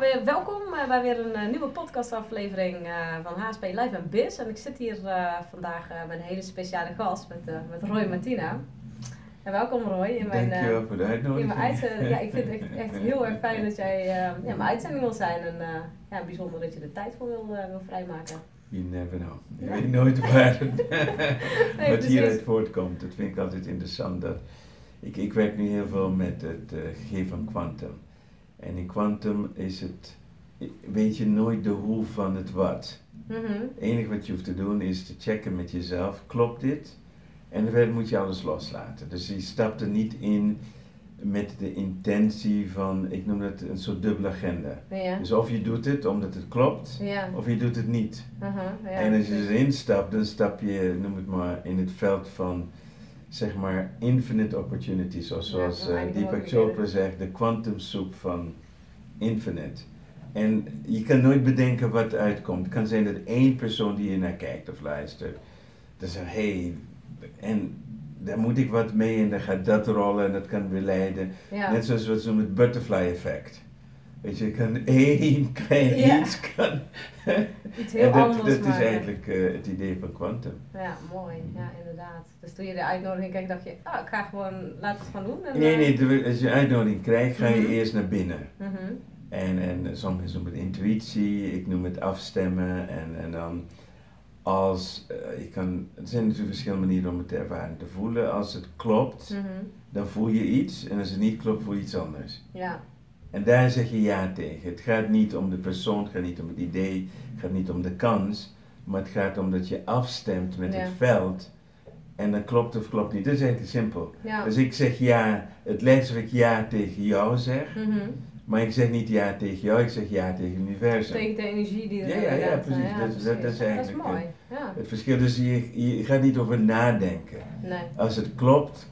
Weer, welkom uh, bij weer een uh, nieuwe podcastaflevering uh, van HSP Live en Biz. En ik zit hier vandaag met een hele speciale gast, met, met Roy Martina. En welkom Roy. In mijn, Dankjewel voor de uitnodiging. In mijn ja, ik vind het echt, echt heel erg fijn dat jij ja, mijn uitzending wil zijn. En ja, bijzonder dat je er tijd voor wil, wil vrijmaken. You never know. Je weet nooit waar nee, wat hieruit voortkomt. Dat vind ik altijd interessant. Dat ik, ik werk nu heel veel met het gegeven van quantum. En in quantum is het, weet je nooit de hoe van het wat. Mhm. Het enige wat je hoeft te doen is te checken met jezelf, klopt dit? En verder moet je alles loslaten. Dus je stapt er niet in met de intentie van, ik noem het een soort dubbele agenda. Ja. Dus of je doet het omdat het klopt, ja. of je doet het niet. Uh ja, en als je erin stapt, dan stap je, noem het maar, in het veld van zeg maar infinite opportunities. Zoals, zoals uh, Deepak Chopra zegt, de quantum soup van infinite. En je kan nooit bedenken wat uitkomt. Het kan zijn dat één persoon die je naar kijkt of luistert, dan zegt, hé, hey, en daar moet ik wat mee en dan gaat dat rollen en dat kan weer leiden. Net zoals wat ze noemen het butterfly effect. Weet je, kan één klein ja. iets kan. Iets heel dat, anders Dat is eigenlijk uh, het idee van quantum. Ja, mooi. Ja, inderdaad. Dus toen je de uitnodiging kreeg, dacht je, ah, ik ga gewoon, laat het gewoon doen. En, nee, nee, de, als je uitnodiging krijgt, ga je mm -hmm. eerst naar binnen. Mm -hmm. En, en sommigen noemen het intuïtie, ik noem het afstemmen. En, en dan als, uh, je kan, er zijn natuurlijk verschillende manieren om het te ervaren te voelen. Als het klopt, mm -hmm. dan voel je iets. En als het niet klopt, voel je iets anders. Ja. En daar zeg je ja tegen. Het gaat niet om de persoon, het gaat niet om het idee, het gaat niet om de kans, maar het gaat om dat je afstemt met het veld. En dan klopt of klopt niet. Dat is eigenlijk simpel. Dus ik zeg ja, het lijkt alsof ik ja tegen jou zeg, mm -hmm. maar ik zeg niet ja tegen jou, ik zeg ja tegen het universum. Tegen de energie die er ja, ja, ja, precies. Ja, dat, precies. Dat, dat, is eigenlijk dat is mooi. het verschil. Dus je, je gaat niet over nadenken. Nee. Als het klopt,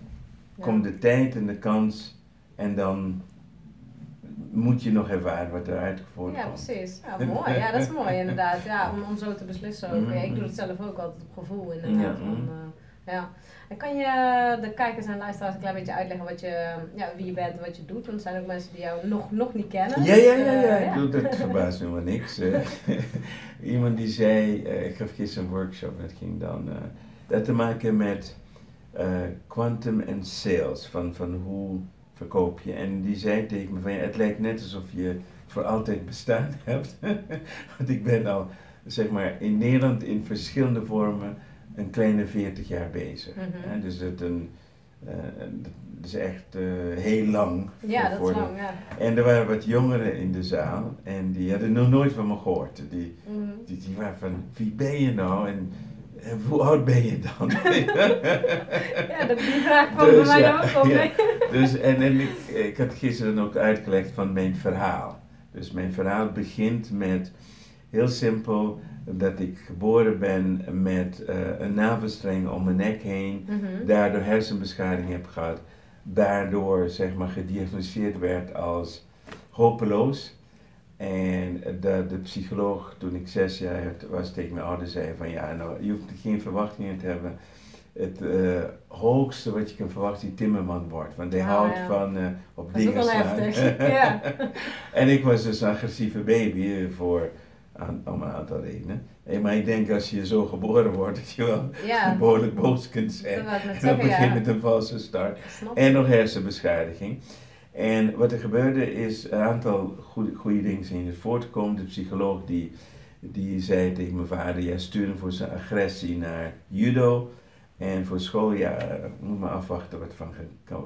komt de tijd en de kans en dan moet je nog ervaren wat eruit voortkomt. Ja, precies. Ja, mooi. Ja, dat is mooi inderdaad. Ja, om, om zo te beslissen ook. Ja, ik doe het zelf ook altijd op gevoel inderdaad. Ja. Om, uh, ja. En kan je de kijkers en luisteraars een klein beetje uitleggen wat je, ja, wie je bent en wat je doet? Want er zijn ook mensen die jou nog, nog niet kennen. Ja, ja, ja. ja. Uh, ik doe, dat verbaast me maar niks. Iemand die zei, uh, ik gaf gisteren een workshop en het ging dan, dat te maken met quantum en sales. Van, van hoe verkoop je. En die zei tegen me van ja, het lijkt net alsof je voor altijd bestaan hebt. Want ik ben al, zeg maar, in Nederland in verschillende vormen een kleine 40 jaar bezig. Mm dus het een, uh, dat is echt uh, heel lang. Ja, dat is lang, ja. En er waren wat jongeren in de zaal en die hadden nog nooit van me gehoord. Die, mm die, die waren van, wie ben je nou? En en hoe oud ben je dan? ja, dat die vraag kwam dus, bij mij ook op. Ja, dus, en, en ik, ik had gisteren ook uitgelegd van mijn verhaal. Dus mijn verhaal begint met heel simpel dat ik geboren ben met uh, een navelstreng om mijn nek heen, mm -hmm. daardoor hersenbeschadiging heb gehad, daardoor zeg maar gediagnosticeerd werd als hopeloos. En de, de psycholoog, toen ik zes jaar was, tegen mijn ouders zei van ja, nou, je hoeft geen verwachtingen te hebben. Het uh, hoogste wat je kan verwachten, die timmerman wordt. Want hij ah, houdt van uh, op dat dingen slaan. ja. en ik was dus een agressieve baby eh, voor aan, om een aantal redenen. Hey, maar ik denk als je zo geboren wordt, dat je wel ja. behoorlijk boos kunt zijn. Dat en begint met een valse start. En nog hersenbeschadiging. En wat er gebeurde is een aantal goede, goede dingen zijn er voortgekomen. De psycholoog die, die zei tegen mijn vader, jij stuurde voor zijn agressie naar judo. En voor school, ja, moet maar afwachten wat van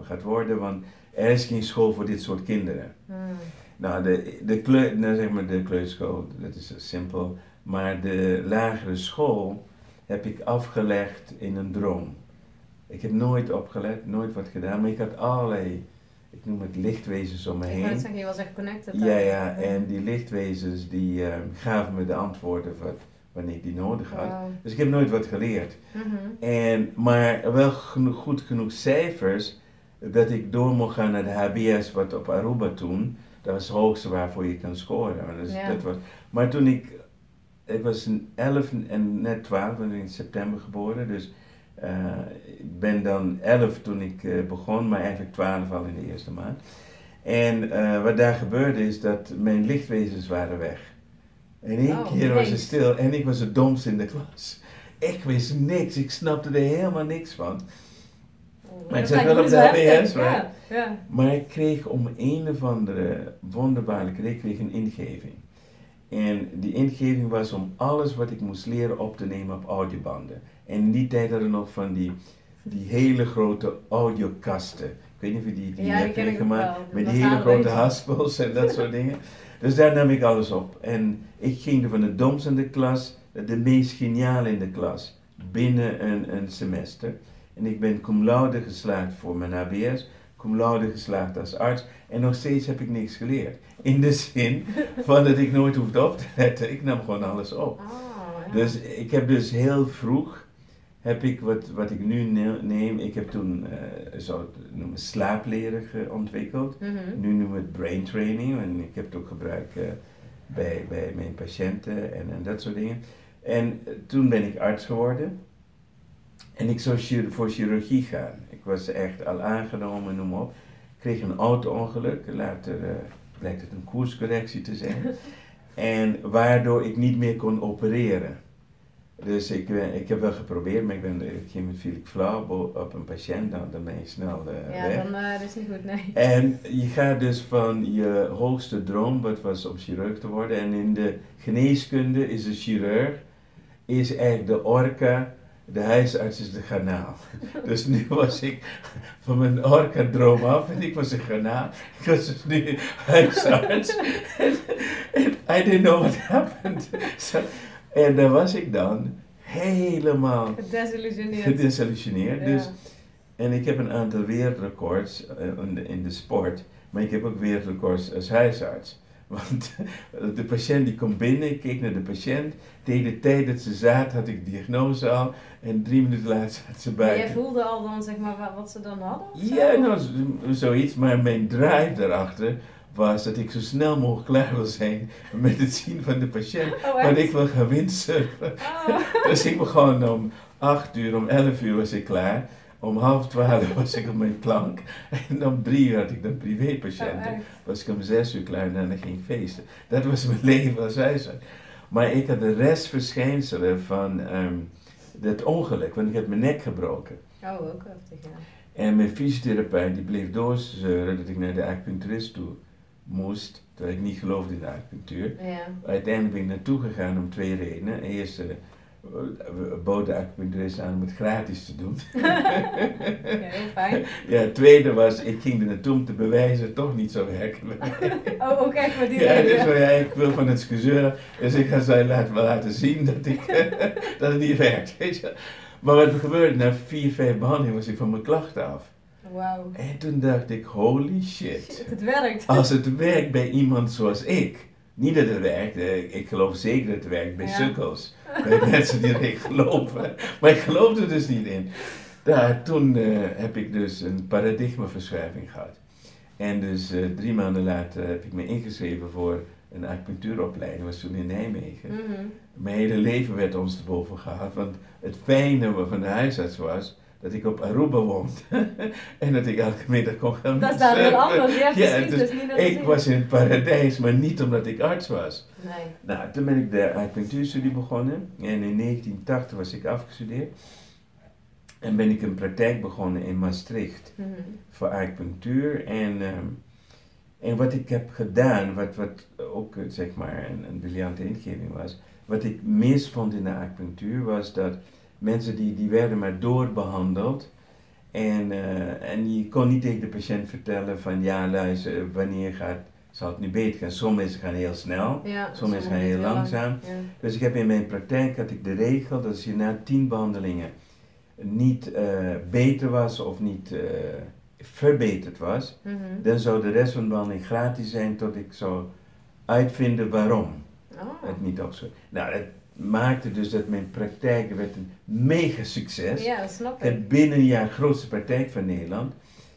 gaat worden, want er is geen school voor dit soort kinderen. Hmm. Nou, de, de, kleur, nou zeg maar de kleuterschool, dat is simpel. Maar de lagere school heb ik afgelegd in een droom. Ik heb nooit opgelet, nooit wat gedaan, maar ik had allerlei ik noem het lichtwezens om me heen. Ik zeggen, je was echt connected. Ja, ja, en die lichtwezens die uh, gaven me de antwoorden wat, wanneer ik die nodig had. Dus ik heb nooit wat geleerd. Mhm. en, maar wel genoeg, goed genoeg cijfers dat ik door mocht gaan naar de HBS, wat op Aruba toen, dat was het hoogste waarvoor je kan scoren. Dus dat was, maar toen ik, ik was 11 en net 12, ben in september geboren, dus ik ben dan 11 toen ik uh, begon, maar eigenlijk 12 al in de eerste maand. En eh, wat daar gebeurde is dat mijn lichtwezens waren weg. En één Oh, keer was het stil en ik was het domst in de klas. Ik wist niks, ik snapte er helemaal niks van. Oh, Maar ik zat wel op zo de. HBS, maar- Ja, ja. Maar ik kreeg om een of andere wonderbaarlijke reden ik kreeg een ingeving. En die ingeving was om alles wat ik moest leren op te nemen op audiobanden. En in die tijd hadden we nog van die, die hele grote audiokasten. Ik weet niet of je die, die Ja, hebt meegemaakt. Met die hele grote haspels en dat soort dingen. Dus daar nam ik alles op. En ik ging er van de domste in de klas, de meest geniale in de klas. Binnen een, een semester. En ik ben cum laude geslaagd voor mijn HBS, cum laude geslaagd als arts. En nog steeds heb ik niks geleerd. In de zin van dat ik nooit hoefde op te letten. Ik nam gewoon alles op. Ja. Dus ik heb dus heel vroeg, heb ik wat, wat ik nu ne- neem, ik heb toen, eh zo het noemen, slaapleren ontwikkeld. Mhm. Nu noemen we het brain training en ik heb het ook gebruikt eh, bij, bij mijn patiënten en, en dat soort dingen. En eh, toen ben ik arts geworden en ik zou voor chirurgie gaan. Ik was echt al aangenomen, noem maar op. Ik kreeg een auto-ongeluk, later eh, blijkt het een koerscorrectie te zijn. en waardoor ik niet meer kon opereren. Dus ik, ben, ik heb wel geprobeerd, maar ik, ben, ik ging viel ik flauw op een patiënt, dan, dan ben je snel eh, Ja, weg. dan eh, dat is niet goed, nee. En je gaat dus van je hoogste droom, wat was om chirurg te worden, en in de geneeskunde is de chirurg, is eigenlijk de orka, de huisarts is de garnaal. Dus nu was ik van mijn orka-droom af en ik was een garnaal. Ik was dus nu huisarts. I didn't know what happened. So, en daar was ik dan helemaal Gedesillusioneerd. gedesillusioneerd. Ja. Dus en ik heb een aantal wereldrecords eh, in, de, in de sport, maar ik heb ook wereldrecords als huisarts. Want de patiënt die komt binnen, ik keek naar de patiënt, tegen de tijd dat ze zaten had ik de diagnose al en drie minuten later zat ze Maar jij buiten. voelde al dan zeg maar wa- wat ze dan hadden? Ja, nou, zoiets, maar mijn drive daarachter was dat ik zo snel mogelijk klaar wil zijn met het zien van de patiënt. Oh, Want ik wil gaan windsurfen. Oh. Dus ik begon om 8 uur, om 11 uur was ik klaar. Om half 12 was ik op mijn plank. En om 3 uur had ik dan Oh, privépatiënten. echt? was ik om 6 uur klaar en dan ging ik feesten. Dat was mijn leven als huisarts. Maar ik had de restverschijnselen van ehm dat ongeluk, want ik heb mijn nek gebroken. Oh, ook heftig, ja. En mijn fysiotherapeut die bleef doorzeuren dat ik naar de acupuncturist toe moest, terwijl ik niet geloofde in de acupunctuur. Ja. Uiteindelijk ben ik naartoe gegaan om twee redenen. Eerst eh, bood de acupuncturist aan om het gratis te doen. ja, heel fijn. Ja, het tweede was, ik ging er naartoe om te bewijzen dat het toch niet zou werken. Oh, ook echt met die Ja, dus zo, ja, ik wil van het excuseur, dus ik ga zij laten, laten zien dat, ik, dat het niet werkt. Weet je. Maar wat er gebeurde, na vier, vijf behandelingen was ik van mijn klachten af. Wauw. En toen dacht ik, holy shit. Shit, het werkt. Als het werkt bij iemand zoals ik, niet dat het werkt, ik geloof zeker dat het werkt bij Ja. sukkels, bij mensen die erin geloven, maar ik geloof er dus niet in. Daar, toen eh, heb ik dus een paradigmaverschuiving gehad. En dus eh, drie maanden later heb ik me ingeschreven voor een acupunctuuropleiding, dat was toen in Nijmegen. Mhm. Mijn hele leven werd ons te boven gehaald, want het fijne van de huisarts was dat ik op Aruba woonde en dat ik elke middag kon gaan Dat is daar heel windsurfen. anders. Ja, dus niet ik was in het paradijs, maar niet omdat ik arts was. Nee. Nou, toen ben ik de acupunctuurstudie begonnen en in 1980 was ik afgestudeerd. En ben ik een praktijk begonnen in Maastricht Mhm. voor acupunctuur. En, ehm, en wat ik heb gedaan, wat, wat ook eh, zeg maar een, een briljante ingeving was, wat ik mis vond in de acupunctuur was dat mensen die, die werden maar doorbehandeld. En, eh, en je kon niet tegen de patiënt vertellen van ja luister, wanneer gaat, zal het nu beter gaan. Sommige mensen gaan heel snel, Ja, sommige mensen gaan heel langzaam. Ja. Dus ik heb in mijn praktijk had ik de regel dat als je na tien behandelingen niet eh, beter was of niet eh, verbeterd was, Mhm. dan zou de rest van de behandeling gratis zijn tot ik zou uitvinden waarom Oh. het niet opschoot. Nou, maakte dus dat mijn praktijk werd een mega succes. Ja, dat snap Ik ik. had binnen een jaar de grootste praktijk van Nederland.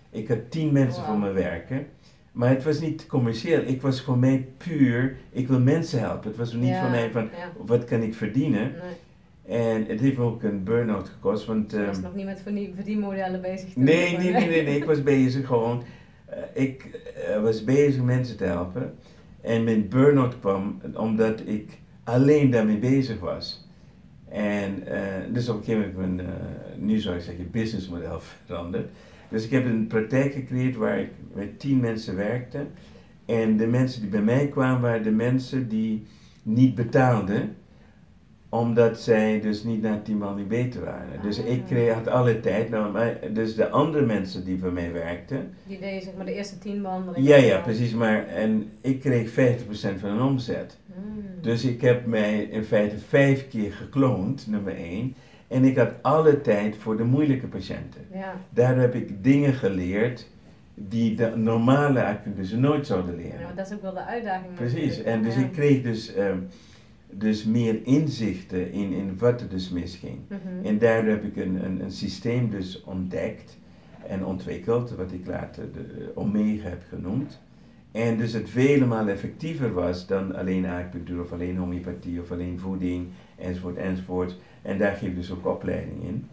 Ik had tien mensen voor me werken. Maar het was niet commercieel. Ik was voor mij puur, ik wil mensen helpen. Het was niet Ja, voor mij van, Ja. wat kan ik verdienen? Nee, En het heeft me ook een burn-out gekost, want... je was ehm, nog niet met verdien- verdienmodellen bezig. nee, nee, nee, nee, nee, ik was bezig gewoon ik was bezig mensen te helpen en mijn burn-out kwam omdat ik alleen daarmee bezig was. En dus op een gegeven moment mijn, nu zou ik zeggen, businessmodel veranderd. Dus ik heb een praktijk gecreëerd waar ik met tien mensen werkte. En de mensen die bij mij kwamen waren de mensen die niet betaalden omdat zij dus niet naar tien man niet beter waren. Dus ik ah. kreeg, had alle tijd. Nou, maar, dus de andere mensen die voor mij werkten. Die deden zeg maar de eerste tien man. Ja, ja, precies. Maar, en ik kreeg 50% van hun omzet. Hmm. Dus ik heb mij in feite vijf keer gekloond, nummer één. En ik had alle tijd voor de moeilijke patiënten. Ja. Daar heb ik dingen geleerd die de normale acupunctuur nooit zouden leren. Ja, dat is ook wel de uitdaging. Precies, en dus ik kreeg dus, ehm, dus meer inzichten in, in wat er dus misging. Mm En daar heb ik een, een, een systeem dus ontdekt en ontwikkeld, wat ik later de Omega heb genoemd. En dus het vele malen effectiever was dan alleen acupunctuur of alleen homeopathie of alleen voeding enzovoort enzovoort. En daar geef ik dus ook opleiding in.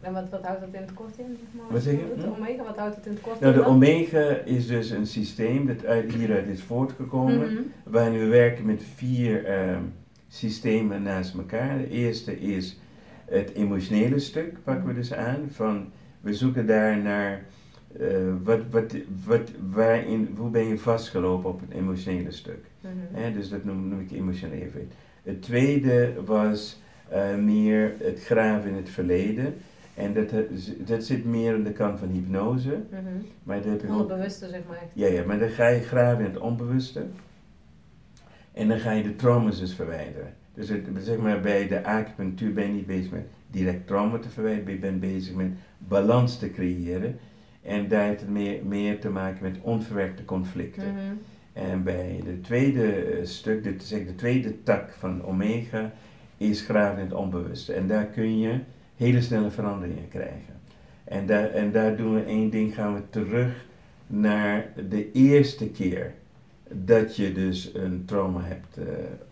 En wat, wat houdt dat in het kort in? Zeg maar? Wat zeg je? De hm? omega, wat houdt het in het kort nou, De omega is dus een systeem dat uit, hieruit is voortgekomen, mm -hmm. waarin we werken met vier ehm, systemen naast elkaar. De eerste is het emotionele stuk, pakken we dus aan, van we zoeken daar naar uh, wat, wat, wat, waarin, hoe ben je vastgelopen op het emotionele stuk. Mm dus dat noem, noem ik emotioneel even. Het tweede was uh, meer het graven in het verleden. En dat, dat zit meer aan de kant van hypnose. Mm -hmm. maar dat heb je Onbewuste, zeg maar. Ja, ja, maar dan ga je graven in het onbewuste. En dan ga je de trauma's dus verwijderen. Dus het, zeg maar, bij de acupunctuur ben je niet bezig met direct trauma te verwijderen, je bent bezig met balans te creëren. En daar heeft het meer, meer te maken met onverwerkte conflicten. Mm -hmm. En bij de tweede eh, stuk, dit is de tweede tak van Omega, is graven in het onbewuste. En daar kun je hele snelle veranderingen krijgen. En daar, en daar doen we één ding, gaan we terug naar de eerste keer dat je dus een trauma hebt uh,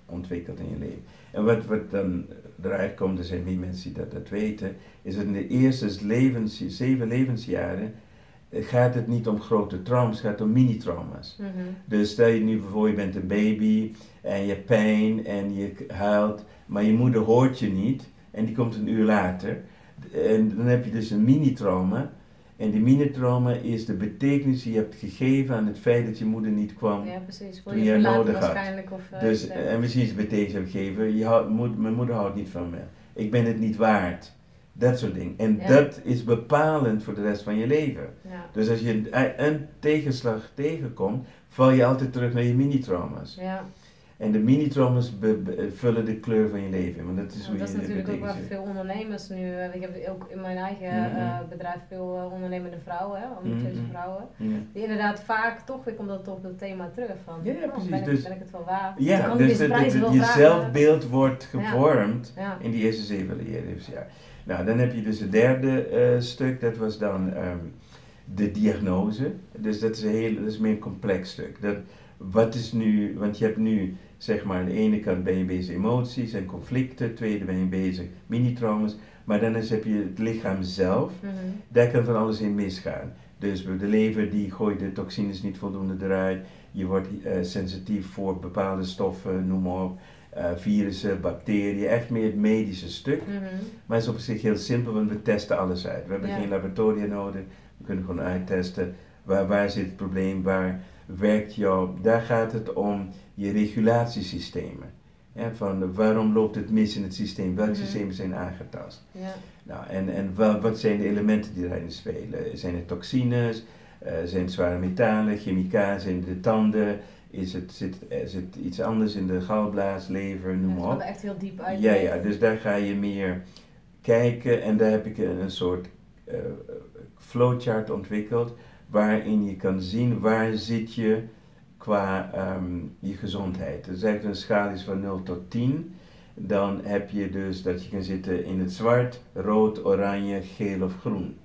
ontwikkeld in je leven. En wat, wat dan eruit komt, er zijn meer mensen die dat, dat weten, is dat in de eerste levens, zeven levensjaren gaat het niet om grote trauma's, het gaat om mini-trauma's. Mm Dus stel je nu voor, je bent een baby en je hebt pijn en je huilt, maar je moeder hoort je niet en die komt een uur later. En dan heb je dus een mini-trauma. En die mini-trauma is de betekenis die je hebt gegeven aan het feit dat je moeder niet kwam ja, precies. toen je, je nodig had. Of, uh, dus, en misschien is de betekenis heb gegeven, je houdt, mijn moeder houdt niet van me. Ik ben het niet waard. Dat soort dingen. En dat is bepalend voor de rest van je leven. Ja. Dus als je een, een, tegenslag tegenkomt, val je altijd terug naar je mini-trauma's. Ja. En de mini-trauma's vullen de kleur van je leven. Want dat is, hoe dat is natuurlijk ook wel veel ondernemers nu. Eh, ik heb ook in mijn eigen uh, bedrijf veel uh, ondernemende vrouwen, ambitieuze mm vrouwen. Die inderdaad vaak toch weer komt dat op het thema terug. Van, ja, ja oh, precies. ben, ik, dus, ben ik het wel waard? Ja, dus, dus je zelfbeeld wordt gevormd in die eerste zeven levensjaar. Nou, dan heb je dus het derde uh, stuk, dat was dan um, de diagnose. Dus dat is een heel, dat is meer een complex stuk. Dat, wat is nu, want je hebt nu, zeg maar, aan de ene kant ben je bezig emoties en conflicten, tweede ben je bezig mini-trauma's, maar dan is, heb je het lichaam zelf, mm -hmm. daar kan van alles in misgaan. Dus de lever die gooit de toxines niet voldoende eruit, je wordt uh, sensitief voor bepaalde stoffen, noem maar op uh, virussen, bacteriën, echt meer het medische stuk. Mhm. Maar het is op zich heel simpel, want we testen alles uit. We hebben geen laboratoria nodig, we kunnen gewoon uittesten waar, waar zit het probleem, waar werkt jouw, daar gaat het om je regulatiesystemen. Ja, van waarom loopt het mis in het systeem, welke mhm. systemen zijn aangetast. Ja. Nou, en en wat, wat zijn de elementen die daarin spelen? Zijn het toxines, uh, zijn het zware metalen, chemicaliën, zijn de tanden, is het, zit, zit iets anders in de galblaas, lever, noem maar op. echt heel diep uit. Ja, ja, dus daar ga je meer kijken en daar heb ik een, een soort uh, flowchart ontwikkeld waarin je kan zien waar zit je qua um, je gezondheid. Dus eigenlijk een schaal is van 0 tot 10. Dan heb je dus dat je kan zitten in het zwart, rood, oranje, geel of groen.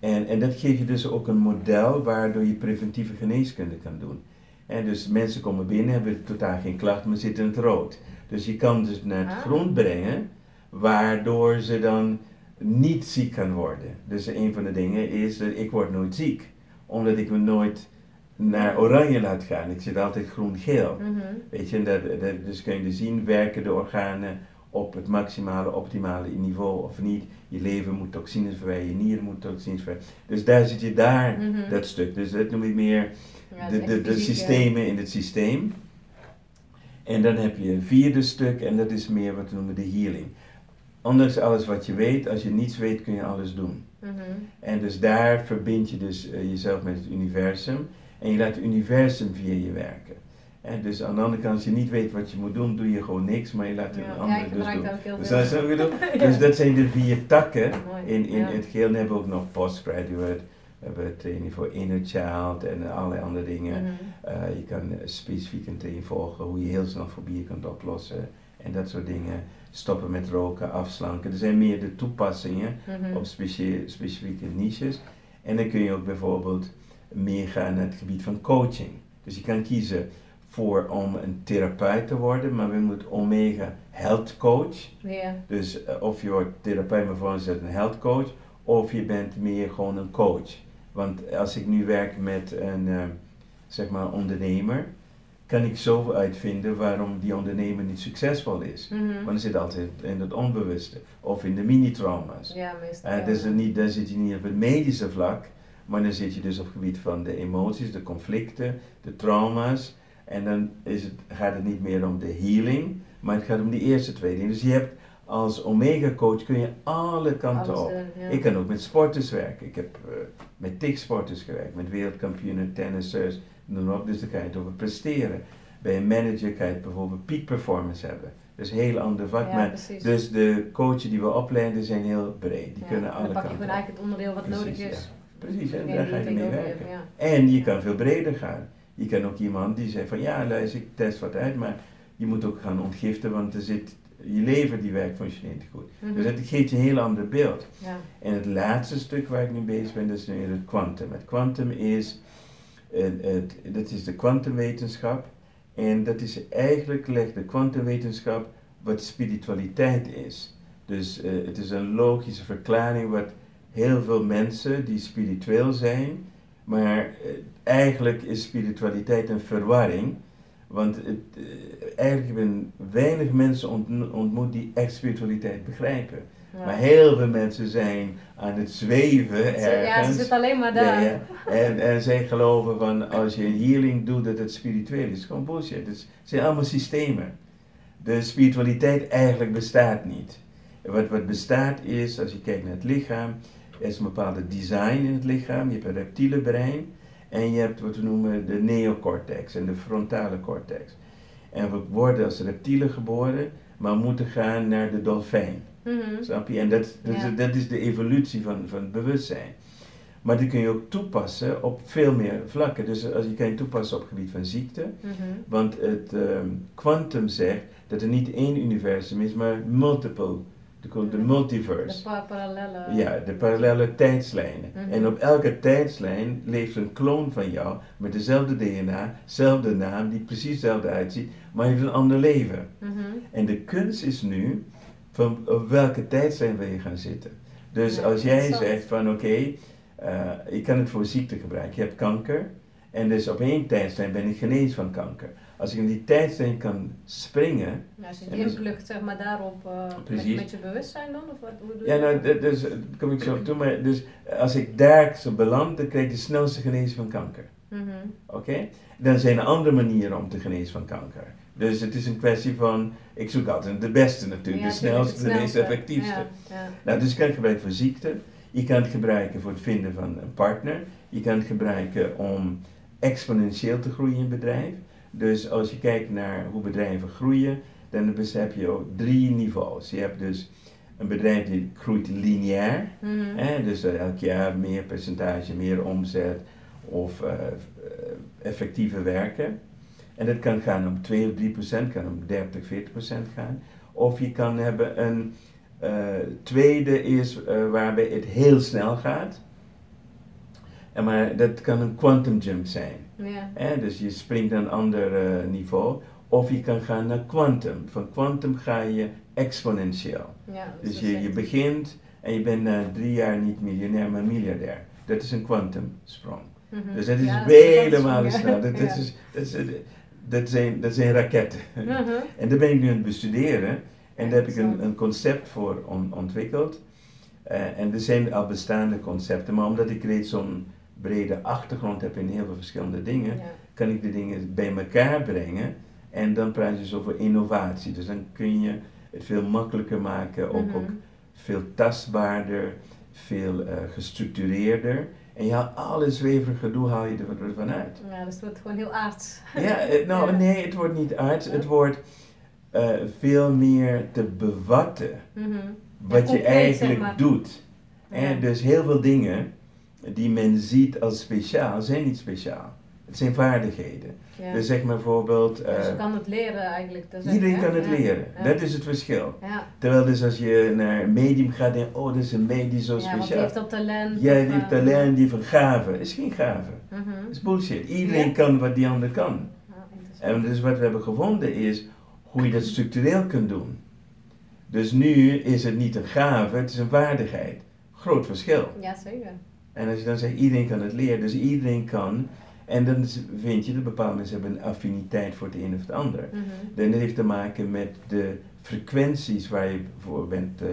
En, en dat geeft je dus ook een model waardoor je preventieve geneeskunde kan doen. En dus mensen komen binnen, hebben totaal geen klachten, maar zitten in het rood. Dus je kan dus naar het ah. groen brengen, waardoor ze dan niet ziek kan worden. Dus een van de dingen is, dat ik word nooit ziek omdat ik me nooit naar oranje laat gaan. Ik zit altijd groen-geel. Mhm. Weet je, en dat, dat, dus kun je zien, werken de organen op het maximale, optimale niveau of niet. Je lever moet toxines verwijderen, je nieren moeten toxines verwijderen. Dus daar zit je daar, Mhm. dat stuk. Dus dat noem ik meer Ja, de, het is de, systemen in het systeem. En dan heb je een vierde stuk en dat is meer wat we noemen de healing. Ondanks alles wat je weet, als je niets weet kun je alles doen. mhm. En dus daar verbind je dus eh, jezelf met het universum en je laat het universum via je werken. En dus aan de andere kant, als je niet weet wat je moet doen, doe je gewoon niks, maar je laat Ja. een Ja, ander ik dus doen. heel Dus dat is bedoel. Ja. Dus dat zijn de vier takken in, in ja. het geheel. Dan hebben we ook nog postgraduate, we hebben training voor inner child en allerlei andere dingen. Mhm. Eh, je kan eh, specifiek een training volgen hoe je heel snel fobieën kunt oplossen en dat soort dingen. Stoppen met roken, afslanken. Er zijn meer de toepassingen Mhm. op specie- specifieke niches. En dan kun je ook bijvoorbeeld meer gaan naar het gebied van coaching. Dus je kan kiezen voor om een therapeut te worden, maar we moeten Omega Health Coach. Dus eh, of je wordt therapeut, maar voor ons is het een health coach, of je bent meer gewoon een coach. Want als ik nu werk met een eh, zeg maar ondernemer, kan ik zoveel uitvinden waarom die ondernemer niet succesvol is. Mhm. Want dan zit altijd in het onbewuste of in de mini-trauma's. Ja, meestal. Eh, wel, dus niet, dan zit je niet op het medische vlak, maar dan zit je dus op het gebied van de emoties, de conflicten, de trauma's. En dan is het, gaat het niet meer om de healing, maar het gaat om die eerste twee dingen. Dus je hebt als omega-coach kun je alle kanten Alles op. doen, ja. Ik kan ook met sporters werken. Ik heb eh, met TIC-sporters gewerkt, met wereldkampioenen, tennissers, noem maar op. Dus dan kan je het over presteren. Bij een manager kan je bijvoorbeeld peak performance hebben. Dat is een heel ander vak. Ja, maar precies. dus de coaches die we opleiden zijn heel breed. Die Ja, kunnen en alle dan pak je kanten eigenlijk het onderdeel wat Precies, nodig is. Precies, en daar ga je mee werken. En je kan veel breder gaan. Je kan ook iemand die zegt van ja, luister, ik test wat uit, maar je moet ook gaan ontgiften, want er zit, je lever die werkt functioneert goed. Mhm. Dus dat geeft je een heel ander beeld. Ja. En het laatste stuk waar ik nu bezig ben, dat is nu het quantum. Het quantum is, het, dat is de kwantumwetenschap. En dat is eigenlijk, legt de kwantumwetenschap wat spiritualiteit is. Dus eh, het is een logische verklaring wat heel veel mensen die spiritueel zijn, maar eh, eigenlijk is spiritualiteit een verwarring. Want het, eh, eigenlijk hebben weinig mensen ont- ontmoet die echt spiritualiteit begrijpen. Ja. Maar heel veel mensen zijn aan het zweven Ze- Ja, ze ergens. zit alleen maar daar. Ja, ja. En, en zij geloven van als je een healing doet dat het spiritueel is. Gewoon bullshit. Het zijn allemaal systemen. De spiritualiteit eigenlijk bestaat niet. Wat, wat bestaat is, als je kijkt naar het lichaam, er is een bepaalde design in het lichaam. Je hebt een reptiele brein en je hebt wat we noemen de neocortex en de frontale cortex. En we worden als reptielen geboren, maar moeten gaan naar de dolfijn. Mhm. Snap je? En dat, dat, Ja. is, dat is de evolutie van, van het bewustzijn. Maar die kun je ook toepassen op veel meer vlakken. Dus als je kan je toepassen op het gebied van ziekte. Mhm. Want het ehm, kwantum zegt dat er niet één universum is, maar multiple. De, de De multiverse. pa- parallelle. Ja, de parallele tijdslijnen. Mhm. En op elke tijdslijn leeft een kloon van jou met dezelfde DNA, dezelfde naam, die precies hetzelfde uitziet, maar heeft een ander leven. Mhm. En de kunst is nu van op welke tijdslijn wil je gaan zitten. Dus Ja, als jij zegt van oké, eh, ik kan het voor ziekte gebruiken. Je hebt kanker en dus op één tijdslijn ben ik genezen van kanker. Als ik in die tijdslijn kan springen, Ja, als je die dus- zeg maar daarop uh, met, met je bewustzijn dan? Of wat, hoe doe je ja, nou, dat? dus, daar kom ik zo op toe, maar dus als ik daar zo beland, dan krijg ik de snelste genezing van kanker. Mhm. Oké? Dan zijn er andere manieren om te genezen van kanker. Dus het is een kwestie van, ik zoek altijd de beste natuurlijk, Ja, de snelste, de meest effectiefste. Ja, ja. Nou, dus je kan het gebruiken voor ziekte. Je kan het gebruiken voor het vinden van een partner. Je kan het gebruiken om exponentieel te groeien in een bedrijf. Dus als je kijkt naar hoe bedrijven groeien, dan heb je ook drie niveaus. Je hebt dus een bedrijf die groeit lineair. Mhm. Hè, dus eh, elk jaar meer percentage, meer omzet of eh, eh, effectiever werken. En dat kan gaan om 2 of 3 procent, kan om 30, 40 procent gaan. Of je kan hebben een tweede is waarbij het heel snel gaat. En maar dat kan een quantum jump zijn. Ja. Dus je springt naar een ander eh, niveau. Of je kan gaan naar quantum. Van quantum ga je exponentieel. Ja, Dus je, je begint en je bent na drie jaar niet miljonair, maar miljardair. Dat is een quantumsprong. Mhm. Dus dat is vele wel malen sneller. Dat, is, dat, is, dat, zijn, dat zijn raketten. Mhm. En daar ben ik nu aan het bestuderen. En daar heb ik een, een concept voor on- ontwikkeld. Eh, en er zijn al bestaande concepten, maar omdat ik reeds zo'n brede achtergrond heb in heel veel verschillende dingen, Ja. kan ik de dingen bij elkaar brengen. En dan praat je dus over innovatie. Dus dan kun je het veel makkelijker maken, ook, Mhm. ook veel tastbaarder, veel eh, gestructureerder. En je haalt alle zweverig gedoe haal je er- ervan uit. Ja, dus het wordt gewoon heel aards. Ja, eh, nou Ja. nee, het wordt niet arts. Het wordt eh, veel meer te bevatten Mhm. wat je eigenlijk zeg maar. doet. Ja. En dus heel veel dingen die men ziet als speciaal, zijn niet speciaal. Het zijn vaardigheden. Ja. Dus zeg maar bijvoorbeeld, eh, dus je kan het leren eigenlijk. iedereen kan het Ja. leren. Ja. Dat is het verschil. Ja, Terwijl dus als je naar een medium gaat, denk oh, dat is een medium zo ja want die speciaal. heeft dat talent. Jij of, die heeft eh, talent, die gave. is geen gave. Dat is bullshit. Iedereen Ja. kan wat die ander kan. Ja. En dus wat we hebben gevonden is hoe je dat structureel kunt doen. Dus nu is het niet een gave, het is een vaardigheid. Groot verschil. Ja, zeker. En als je dan zegt, iedereen kan het leren, dus iedereen kan. En dan vind je dat bepaalde mensen hebben een affiniteit voor het een of het ander. Mhm. En dat heeft te maken met de frequenties waar je voor bent. eh,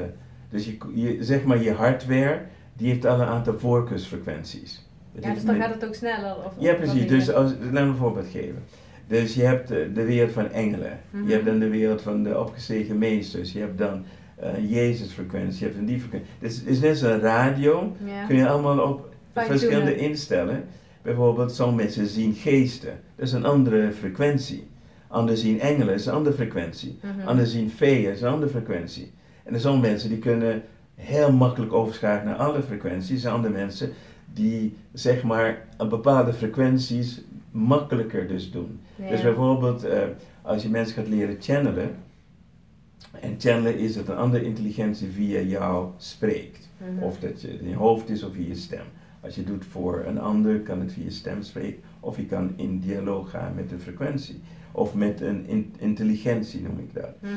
dus je, je, zeg maar je hardware, die heeft al een aantal voorkeursfrequenties. Dat Ja, dus dan met- gaat het ook sneller. Of, ja, precies. Dus als, laat me een voorbeeld geven. Dus je hebt eh, de wereld van engelen. Mhm. Je hebt dan de wereld van de opgestegen meesters. Je hebt dan eh Jezus-frequentie. Je hebt dan die frequentie. Dus het is net zo'n radio. Kun je allemaal op verschillende instellen. Bijvoorbeeld, sommige mensen zien geesten. Dat is een andere frequentie. Anderen zien engelen, dat is een andere frequentie. Mhm. Anderen zien feeën, dat is een andere frequentie. En er zijn mensen die kunnen heel makkelijk overschakelen naar alle frequenties. Er zijn andere mensen die zeg maar aan bepaalde frequenties makkelijker dus doen. Dus bijvoorbeeld eh, als je mensen gaat leren channelen. En channelen is dat een andere intelligentie via jou spreekt. Mhm. Of dat je in je hoofd is of via je stem. Als je het doet voor een ander, kan het via je stem spreken. Of je kan in dialoog gaan met een frequentie. Of met een in- intelligentie noem ik dat. Mhm.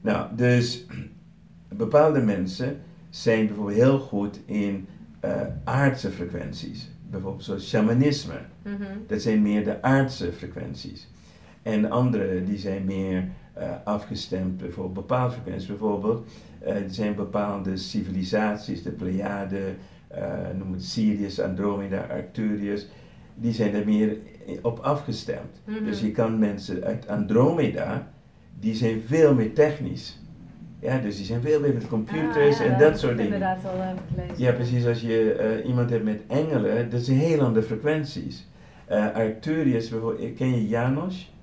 Nou, dus bepaalde mensen zijn bijvoorbeeld heel goed in eh, aardse frequenties. Bijvoorbeeld zoals shamanisme. Mhm. Dat zijn meer de aardse frequenties. En andere die zijn meer afgestemd voor bepaalde frequenties. Bijvoorbeeld, eh, er zijn bepaalde civilisaties, de Pleiade, eh, noem het Sirius, Andromeda, Arcturus, die zijn er meer op afgestemd. Mhm. Dus je kan mensen uit Andromeda, die zijn veel meer technisch. Ja, dus die zijn veel meer met computers Ah, ja, en heb dat ik soort dingen. inderdaad al even gelezen. Ja, precies. Als je eh, iemand hebt met engelen, dat zijn heel andere frequenties. Eh Arcturus, bijvoorbeeld, ken je Janos?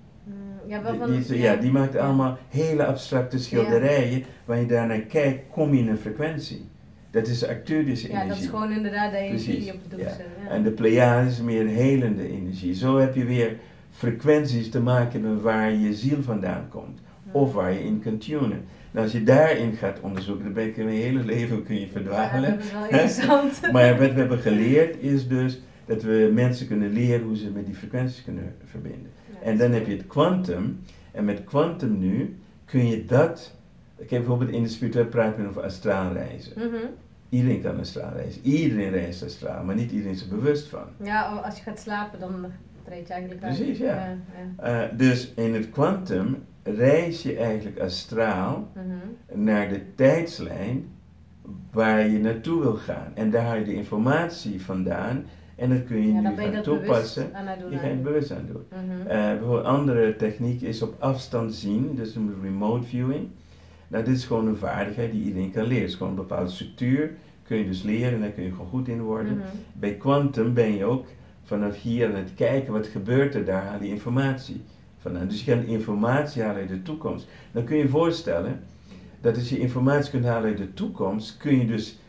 Ja, wel Die, van... die, ja, die maakt allemaal hele abstracte schilderijen. Waar je daarnaar kijkt, kom je in een frequentie. Dat is Arcturus energie. Ja, dat is gewoon inderdaad de energie die op de doek zit. Ja. En de Pleiade is meer helende energie. Zo heb je weer frequenties te maken met waar je ziel vandaan komt. Of waar je in kunt tunen. Nou, als je daarin gaat onderzoeken, dan ben in mijn hele leven kun je Ja, verdwalen. dat is wel interessant. Maar wat we hebben geleerd is dus dat we mensen kunnen leren hoe ze met die frequenties kunnen verbinden. En dan heb je het kwantum. En met kwantum nu kun je dat. Ik heb bijvoorbeeld in de spirituele praat men over astraalreizen. Mhm. Iedereen kan astraal reizen. Iedereen reist astraal, maar niet iedereen is er bewust van. Ja, als je gaat slapen, dan treed je eigenlijk uit. Precies, ja. ja. Eh, dus in het kwantum reis je eigenlijk astraal Mhm. naar de tijdslijn waar je naartoe wil gaan. En daar haal je de informatie vandaan. En dat kun je Ja, nu je gaan toepassen. aan. Je gaat het bewust aan doen. Bijvoorbeeld een andere techniek is op afstand zien, dus we remote viewing. Nou, dit is gewoon een vaardigheid die iedereen kan leren. Het is gewoon een bepaalde structuur, kun je dus leren en daar kun je gewoon goed in worden. Mhm. Bij quantum ben je ook vanaf hier aan het kijken wat gebeurt er daar, haal die informatie vandaan. Dus je kan informatie halen uit de toekomst. Dan kun je je voorstellen dat als je informatie kunt halen uit de toekomst, kun je dus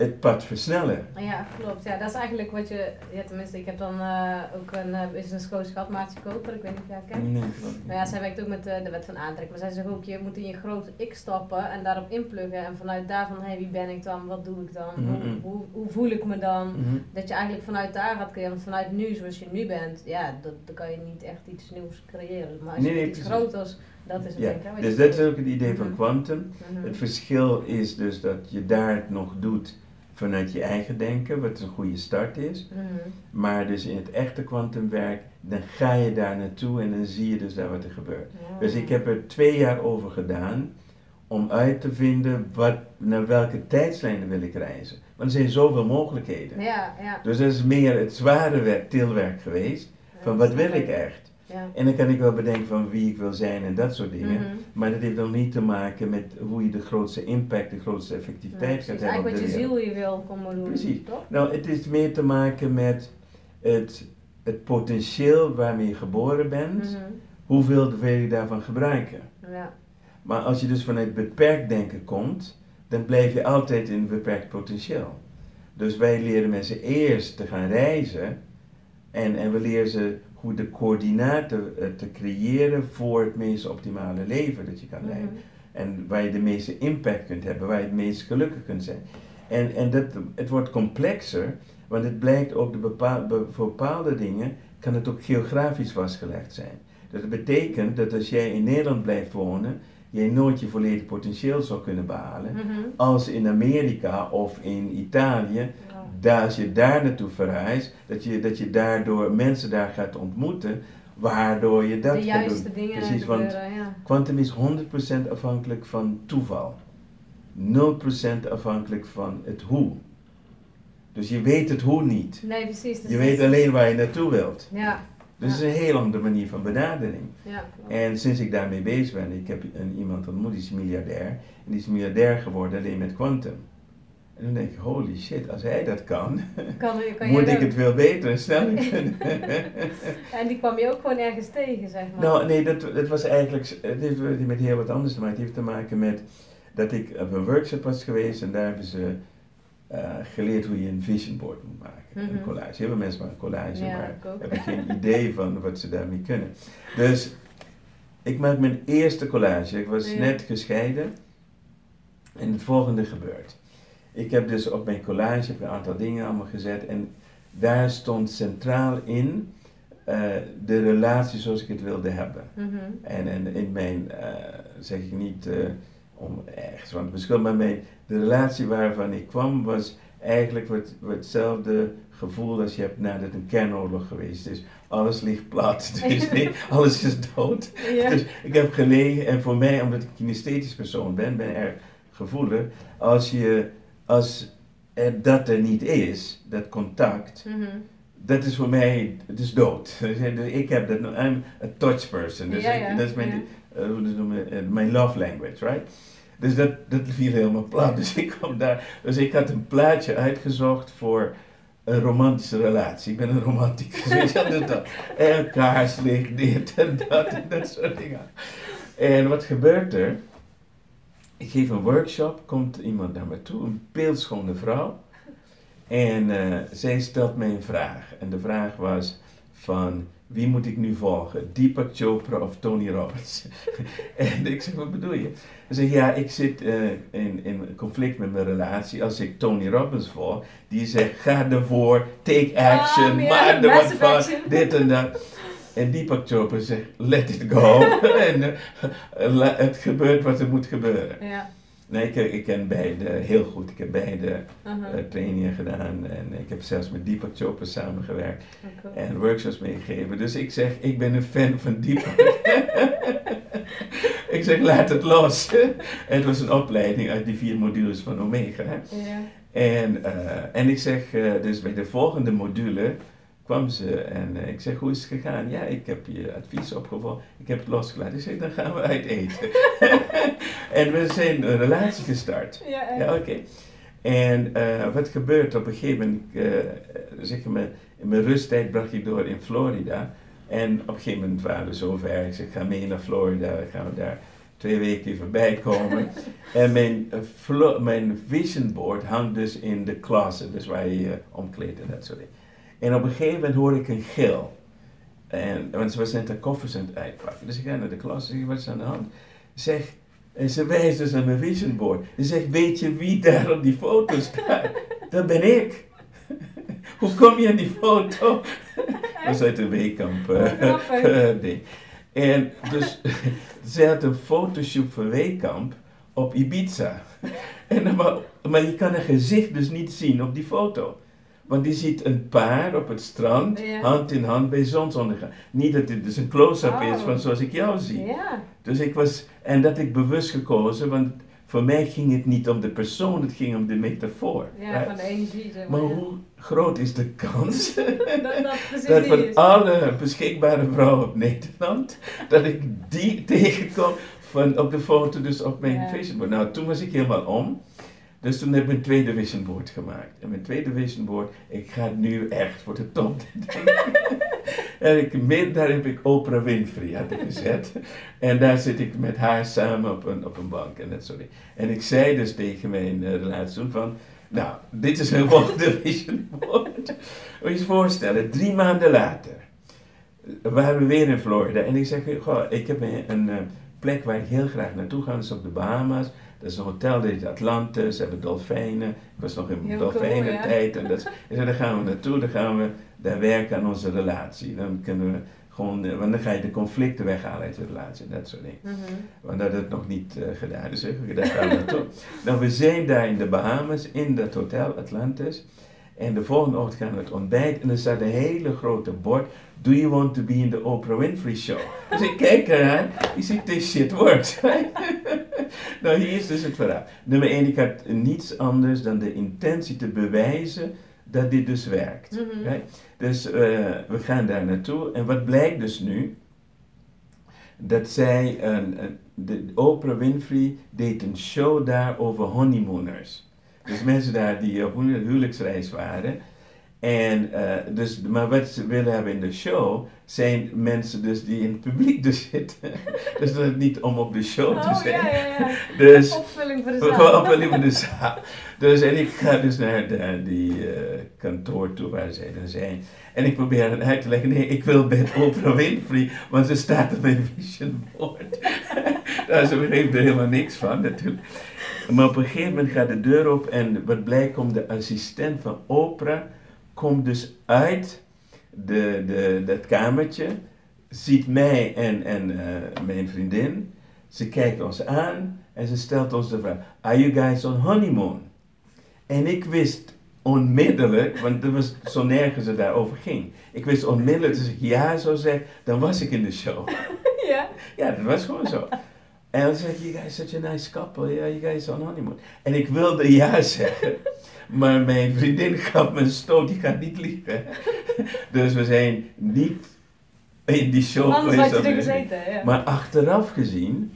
het pad versnellen. Ja, klopt. Ja, dat is eigenlijk wat je... Ja, tenminste, ik heb dan eh, ook een eh, business coach gehad, Maartje Koper. Ik weet niet of jij haar kent. Nee, klopt. Nou ja, zij werkt ook met eh, de wet van aantrekking. Maar zij zegt ook, je moet in je grote ik stappen en daarop inpluggen. En vanuit daarvan, hé, wie ben ik dan? Wat doe ik dan? Mhm. Hoe, hoe, hoe voel ik me dan? Mhm. Dat je eigenlijk vanuit daar gaat creëren. Want vanuit nu, zoals je nu bent, ja, dat, dan kan je niet echt iets nieuws creëren. Maar als Nee, je nee, iets precies. groters, dat is het Ja, denk dus dat is ook het idee van Mhm. quantum. Het verschil is dus dat je daar het nog doet vanuit je eigen denken, wat een goede start is. Mhm. Maar dus in het echte kwantumwerk, dan ga je daar naartoe en dan zie je dus daar wat er gebeurt. Ja. Dus ik heb er twee jaar over gedaan om uit te vinden wat, naar welke tijdslijnen wil ik reizen. Want er zijn zoveel mogelijkheden. Ja, ja. Dus dat is meer het zware werk, tilwerk geweest. Van wat wil ik echt? Ja. En dan kan ik wel bedenken van wie ik wil zijn en dat soort dingen. Mhm. Maar dat heeft nog niet te maken met hoe je de grootste impact, de grootste effectiviteit gaat hebben Eigenlijk wat je ziel je wil komen doen, Precies. toch? Nou, het is meer te maken met het, het potentieel waarmee je geboren bent. Mhm. Hoeveel wil je daarvan gebruiken? Ja. Maar als je dus vanuit beperkt denken komt, dan blijf je altijd in beperkt potentieel. Dus wij leren mensen eerst te gaan reizen en, en we leren ze hoe de coördinaten eh, te creëren voor het meest optimale leven dat je kan leiden. Mhm. En waar je de meeste impact kunt hebben, waar je het meest gelukkig kunt zijn. En, en dat, het wordt complexer, want het blijkt ook de bepaal, be- voor bepaalde dingen kan het ook geografisch vastgelegd zijn. Dus dat betekent dat als jij in Nederland blijft wonen, jij nooit je volledige potentieel zou kunnen behalen. Mhm. Als in Amerika of in Italië, Ja. daar, als je daar naartoe verhuist, dat je, dat je daardoor mensen daar gaat ontmoeten, waardoor je dat de juiste dingen Precies, want ja. Quantum is 100% afhankelijk van toeval. 0% afhankelijk van het hoe. Dus je weet het hoe niet. Nee, precies. dus Je weet alleen waar je naartoe wilt. Ja, Dus het is een heel andere manier van benadering. En sinds ik daarmee bezig ben, ik heb een, iemand ontmoet, die is miljardair. En die is miljardair geworden alleen met quantum. En dan denk ik, holy shit, als hij dat kan, Kan, kan moet ik het veel beter en sneller kunnen. En die kwam je ook gewoon ergens tegen, zeg maar. Nou, nee, dat, dat was eigenlijk, het heeft met heel wat anders te maken. Het heeft te maken met dat ik op een workshop was geweest en daar hebben ze eh, geleerd hoe je een vision board moet maken. Een Mhm. collage. Heel veel mensen maken een collage, Ja, maar hebben geen idee van wat ze daarmee kunnen. Dus ik maak mijn eerste collage. Ik was Ja. net gescheiden en het volgende gebeurt. Ik heb dus op mijn collage een aantal dingen allemaal gezet en daar stond centraal in eh, de relatie zoals ik het wilde hebben. Mhm. En, en in mijn, eh, zeg ik niet om ergens van te beschuldigen, maar mijn, de relatie waarvan ik kwam was eigenlijk wat, wat hetzelfde gevoel als je hebt nadat een kernoorlog geweest is. Alles ligt plat, dus nee, alles is dood. Ja. Dus ik heb gelegen en voor mij, omdat ik een kinesthetisch persoon ben, ben erg gevoelig. Als, je, als er, dat er niet is, dat contact, Mhm. dat is voor mij, het is dood. Dus ik heb dat, I'm a touch person. Dus Ja, ik- dat is mijn, eh, mijn love language, right? Dus dat, dat viel helemaal plat. Dus ik kwam daar, dus ik had een plaatje uitgezocht voor een romantische relatie. Ik ben een weet je wel, dus dat. En kaarslicht, dit en dat en dat soort dingen. En wat gebeurt er? Ik geef een workshop, komt iemand naar me toe, een beeldschone vrouw. En eh, zij stelt mij een vraag. En de vraag was van, wie moet ik nu volgen? Deepak Chopra of Tony Robbins? en ik zeg, wat bedoel je? Ze zegt, ja, ik zit eh, in, in conflict met mijn relatie. Als ik Tony Robbins volg, die zegt, ga ervoor, take action, Ah, ja, maak er wat van, action. dit en dat. En Deepak Chopra zegt, let it go. en eh, het gebeurt wat er moet gebeuren. Ja. Nee, ik, ik ken beide heel goed. Ik heb beide eh, trainingen gedaan en ik heb zelfs met Deepak Chopra samengewerkt Cool. en workshops meegegeven. Dus ik zeg, ik ben een fan van Deepak. ik zeg, laat het los. het was een opleiding uit die vier modules van Omega. En, eh, en ik zeg, eh, dus bij de volgende module kwam ze en eh, ik zeg, hoe is het gegaan? Ja, ik heb je advies opgevolgd, ik heb het losgelaten. Ik zeg, dan gaan we uit eten. en we zijn een relatie gestart. Ja, oké. En eh, wat gebeurt op een gegeven moment, eh, zeg maar, in mijn rusttijd bracht ik door in Florida. En op een gegeven moment waren we zover, ik zeg, ga mee naar Florida, dan gaan we daar twee weken even bij komen. en mijn, mijn vision board hangt dus in de closet, dus waar je je omkleedt en dat soort dingen. En op een gegeven moment hoor ik een gil. En, want ze was net de koffers aan het uitpakken. Dus ik ga naar de klas en zeg, wat is aan de hand? Zeg, en ze wijst dus naar mijn vision board. Ze zegt, weet je wie daar op die foto staat? Dat ben ik. Hoe kom je aan die foto? Dat is uit een weekamp eh, eh, ding. En dus, ze had een fotoshoot van Weekamp op Ibiza. En maar maar je kan een gezicht dus niet zien op die foto. Want je ziet een paar op het strand, hand in hand bij zonsondergang. Niet dat dit dus een close-up is van oh. zoals ik jou zie. Ja. Dus ik was, en dat ik bewust gekozen, want voor mij ging het niet om de persoon, het ging om de metafoor. Ja, van de energie. Zeg maar, maar hoe groot is de kans dat, dat, dat van alle beschikbare vrouwen op Nederland, dat ik die tegenkom van, op de foto, dus op mijn ja. Nou, toen was ik helemaal om. Dus toen heb ik mijn tweede vision board gemaakt. En mijn tweede vision board, ik ga nu echt voor de top. en ik, daar heb ik Oprah Winfrey had ik gezet. en daar zit ik met haar samen op een, op een bank en dat. En ik zei dus tegen mijn uh, relatie van, nou, dit is mijn volgende vision board. Moet je je voorstellen, drie maanden later waren we weer in Florida. En ik zeg, goh, ik heb een, een eh, plek waar ik heel graag naartoe ga, dat is op de Bahama's. Dat is een hotel, dat heet Atlantis, ze hebben dolfijnen. Ik was nog in dolfijnen tijd. En dat, zei, daar gaan we naartoe, dan gaan we daar werken aan onze relatie. Dan kunnen we gewoon, eh, want dan ga je de conflicten weghalen uit de relatie en dat soort dingen. Mm -hmm. Want dat het nog niet uh, gedaan is, daar gaan we naartoe. nou, we zijn daar in de Bahamas, in dat hotel Atlantis. En de volgende ochtend gaan we het ontbijt en er staat een hele grote bord. Do you want to be in the Oprah Winfrey Show? Dus ik kijk eraan, je ziet, this shit works. nou, hier is dus het verhaal. Nummer 1, ik had niets anders dan de intentie te bewijzen dat dit dus werkt. Mhm. Dus uh, we gaan daar naartoe. En wat blijkt dus nu? Dat zij, een, de Oprah Winfrey deed een show daar over honeymooners. Dus mensen daar die op huwelijksreis waren. En, uh, dus, maar wat ze willen hebben in de show zijn mensen dus die in het publiek dus zitten. dus dat het niet om op de show oh, te zijn. Ja, ja, ja. Dus, opvulling voor de zaal. opvulling voor de zaal. Dus en ik ga dus naar de, die uh, kantoor toe waar zij dan zijn. En ik probeer het uit te leggen. Nee, ik wil bij Oprah Winfrey, want ze staat op mijn vision board. Daar ze begreep er helemaal niks van natuurlijk. Maar op een gegeven moment gaat de deur op en wat blijkt komt de assistent van Oprah komt dus uit de, de, dat kamertje, ziet mij en, en uh, mijn vriendin. Ze kijkt ons aan en ze stelt ons de vraag: Are you guys on honeymoon? En ik wist onmiddellijk, want er was zo nergens het daarover ging. Ik wist onmiddellijk, als ik ja zou zeggen, dan was ik in de show. Ja? Ja, dat was gewoon zo. En dan zeg ik, you guys such a nice couple, yeah, you guys on honeymoon. En ik wilde ja zeggen. Maar mijn vriendin gaf me een stoot, die gaat niet liegen. dus we zijn niet in die show Anders geweest. had je er gezeten, ja. Maar achteraf gezien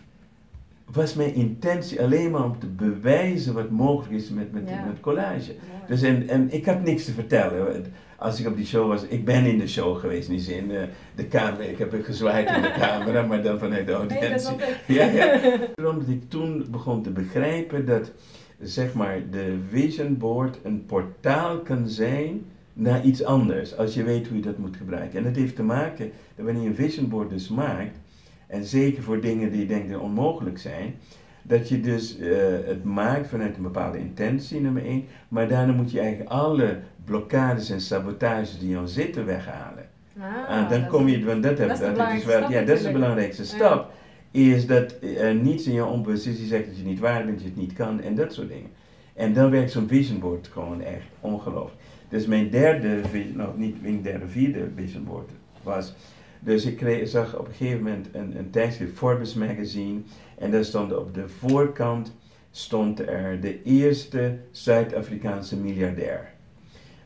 was mijn intentie alleen maar om te bewijzen wat mogelijk is met, met, met collage. Dus en, en ik had niks te vertellen. Als ik op die show was, ik ben in de show geweest, niet in de, de camera, ik heb gezwaaid in de camera, maar dan vanuit de audiëntie. ja, ja. Omdat ik toen begon te begrijpen dat zeg maar, de vision board een portaal kan zijn naar iets anders, als je weet hoe je dat moet gebruiken. En dat heeft te maken dat wanneer je een vision board dus maakt, en zeker voor dingen die je denkt dat onmogelijk zijn, dat je dus uh, het maakt vanuit een bepaalde intentie, nummer één, maar daarna moet je eigenlijk alle blokkades en sabotages die al zitten weghalen. Ah, uh, dan kom je, want dat, dat, dat, dat is wel, ja, dat is de belangrijkste stap is dat er niets in je onbewust die zegt dat je niet waar bent, dat je het niet kan en dat soort dingen. En dan werkt zo'n vision board gewoon echt ongelooflijk. Dus mijn derde, nog niet mijn derde, vierde vision board was. Dus ik kreeg, zag op een gegeven moment een, een tijdschrift, Forbes magazine, en daar stond op de voorkant stond er de eerste Zuid-Afrikaanse miljardair.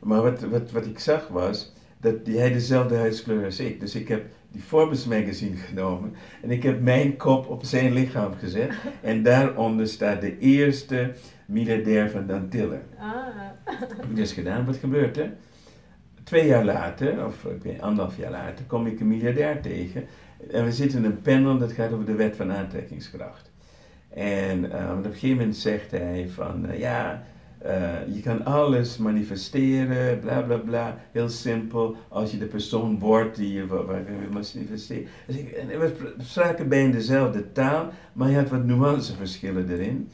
Maar wat, wat, wat ik zag was dat hij dezelfde huidskleur als ik. Dus ik heb die Forbes magazine genomen en ik heb mijn kop op zijn lichaam gezet en daaronder staat de eerste miljardair van Dantille. Ah. Heb ik dus gedaan. Wat gebeurt er? Twee jaar later, of anderhalf jaar later, kom ik een miljardair tegen en we zitten in een panel dat gaat over de wet van aantrekkingskracht. En uh, op een gegeven moment zegt hij van, uh, ja, uh, je kan alles manifesteren, bla bla bla, heel simpel, als je de persoon wordt die je manifesteren. Dus ik, en we spraken bijna dezelfde taal, maar hij had wat nuanceverschillen erin.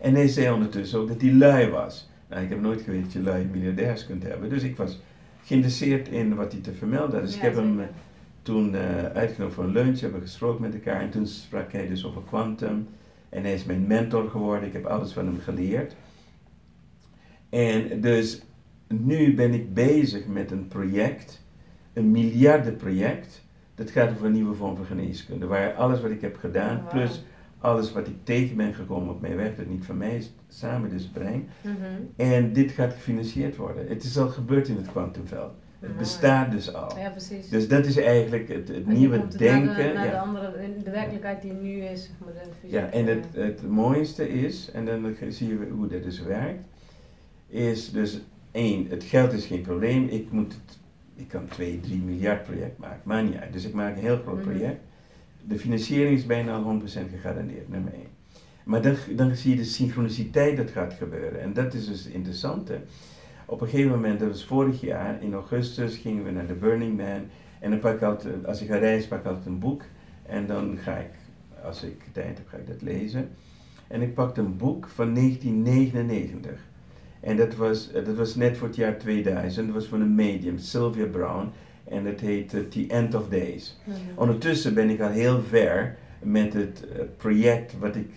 En hij zei ondertussen ook dat hij lui was. Nou, ik heb nooit geweten dat je lui miljardairs kunt hebben, dus ik was geïnteresseerd in wat hij te vermelden had. Dus ik heb hem uh, toen uh, uitgenodigd voor een lunch, hebben gesproken met elkaar en toen sprak hij dus over quantum. En hij is mijn mentor geworden, ik heb alles van hem geleerd. En dus nu ben ik bezig met een project, een miljardenproject. Dat gaat over een nieuwe vorm van geneeskunde. Waar alles wat ik heb gedaan, Wow. plus alles wat ik tegen ben gekomen op mijn weg, dat niet van mij is, samen dus brein. Mhm. En dit gaat gefinancierd worden. Het is al gebeurd in het kwantumveld. Het bestaat dus al. Ja, precies. Dus dat is eigenlijk het, nieuwe naar de- denken. Naar de, ja. andere, de werkelijkheid die nu is. zeg maar, de fysieke- ja, en het, het mooiste is, en dan zie je hoe dat dus werkt, is dus één, het geld is geen probleem. Ik moet het, ik kan 2, 3 miljard project maken, maar niet uit. Dus ik maak een heel groot Mhm. project. De financiering is bijna al 100% gegarandeerd, nummer één. Maar dan, dan zie je de synchroniciteit dat gaat gebeuren. En dat is dus het interessante. Op een gegeven moment, dat was vorig jaar, in augustus, gingen we naar de Burning Man. En dan pak ik altijd, als ik ga reizen, pak ik altijd een boek. En dan ga ik, als ik tijd heb, ga ik dat lezen. En ik pakte een boek van 1999. En dat was, eh, dat was net voor het jaar 2000. Dat was van een medium, Sylvia Brown. En dat heet eh, The End of Days. Mhm. Ondertussen ben ik al heel ver met het eh, project wat ik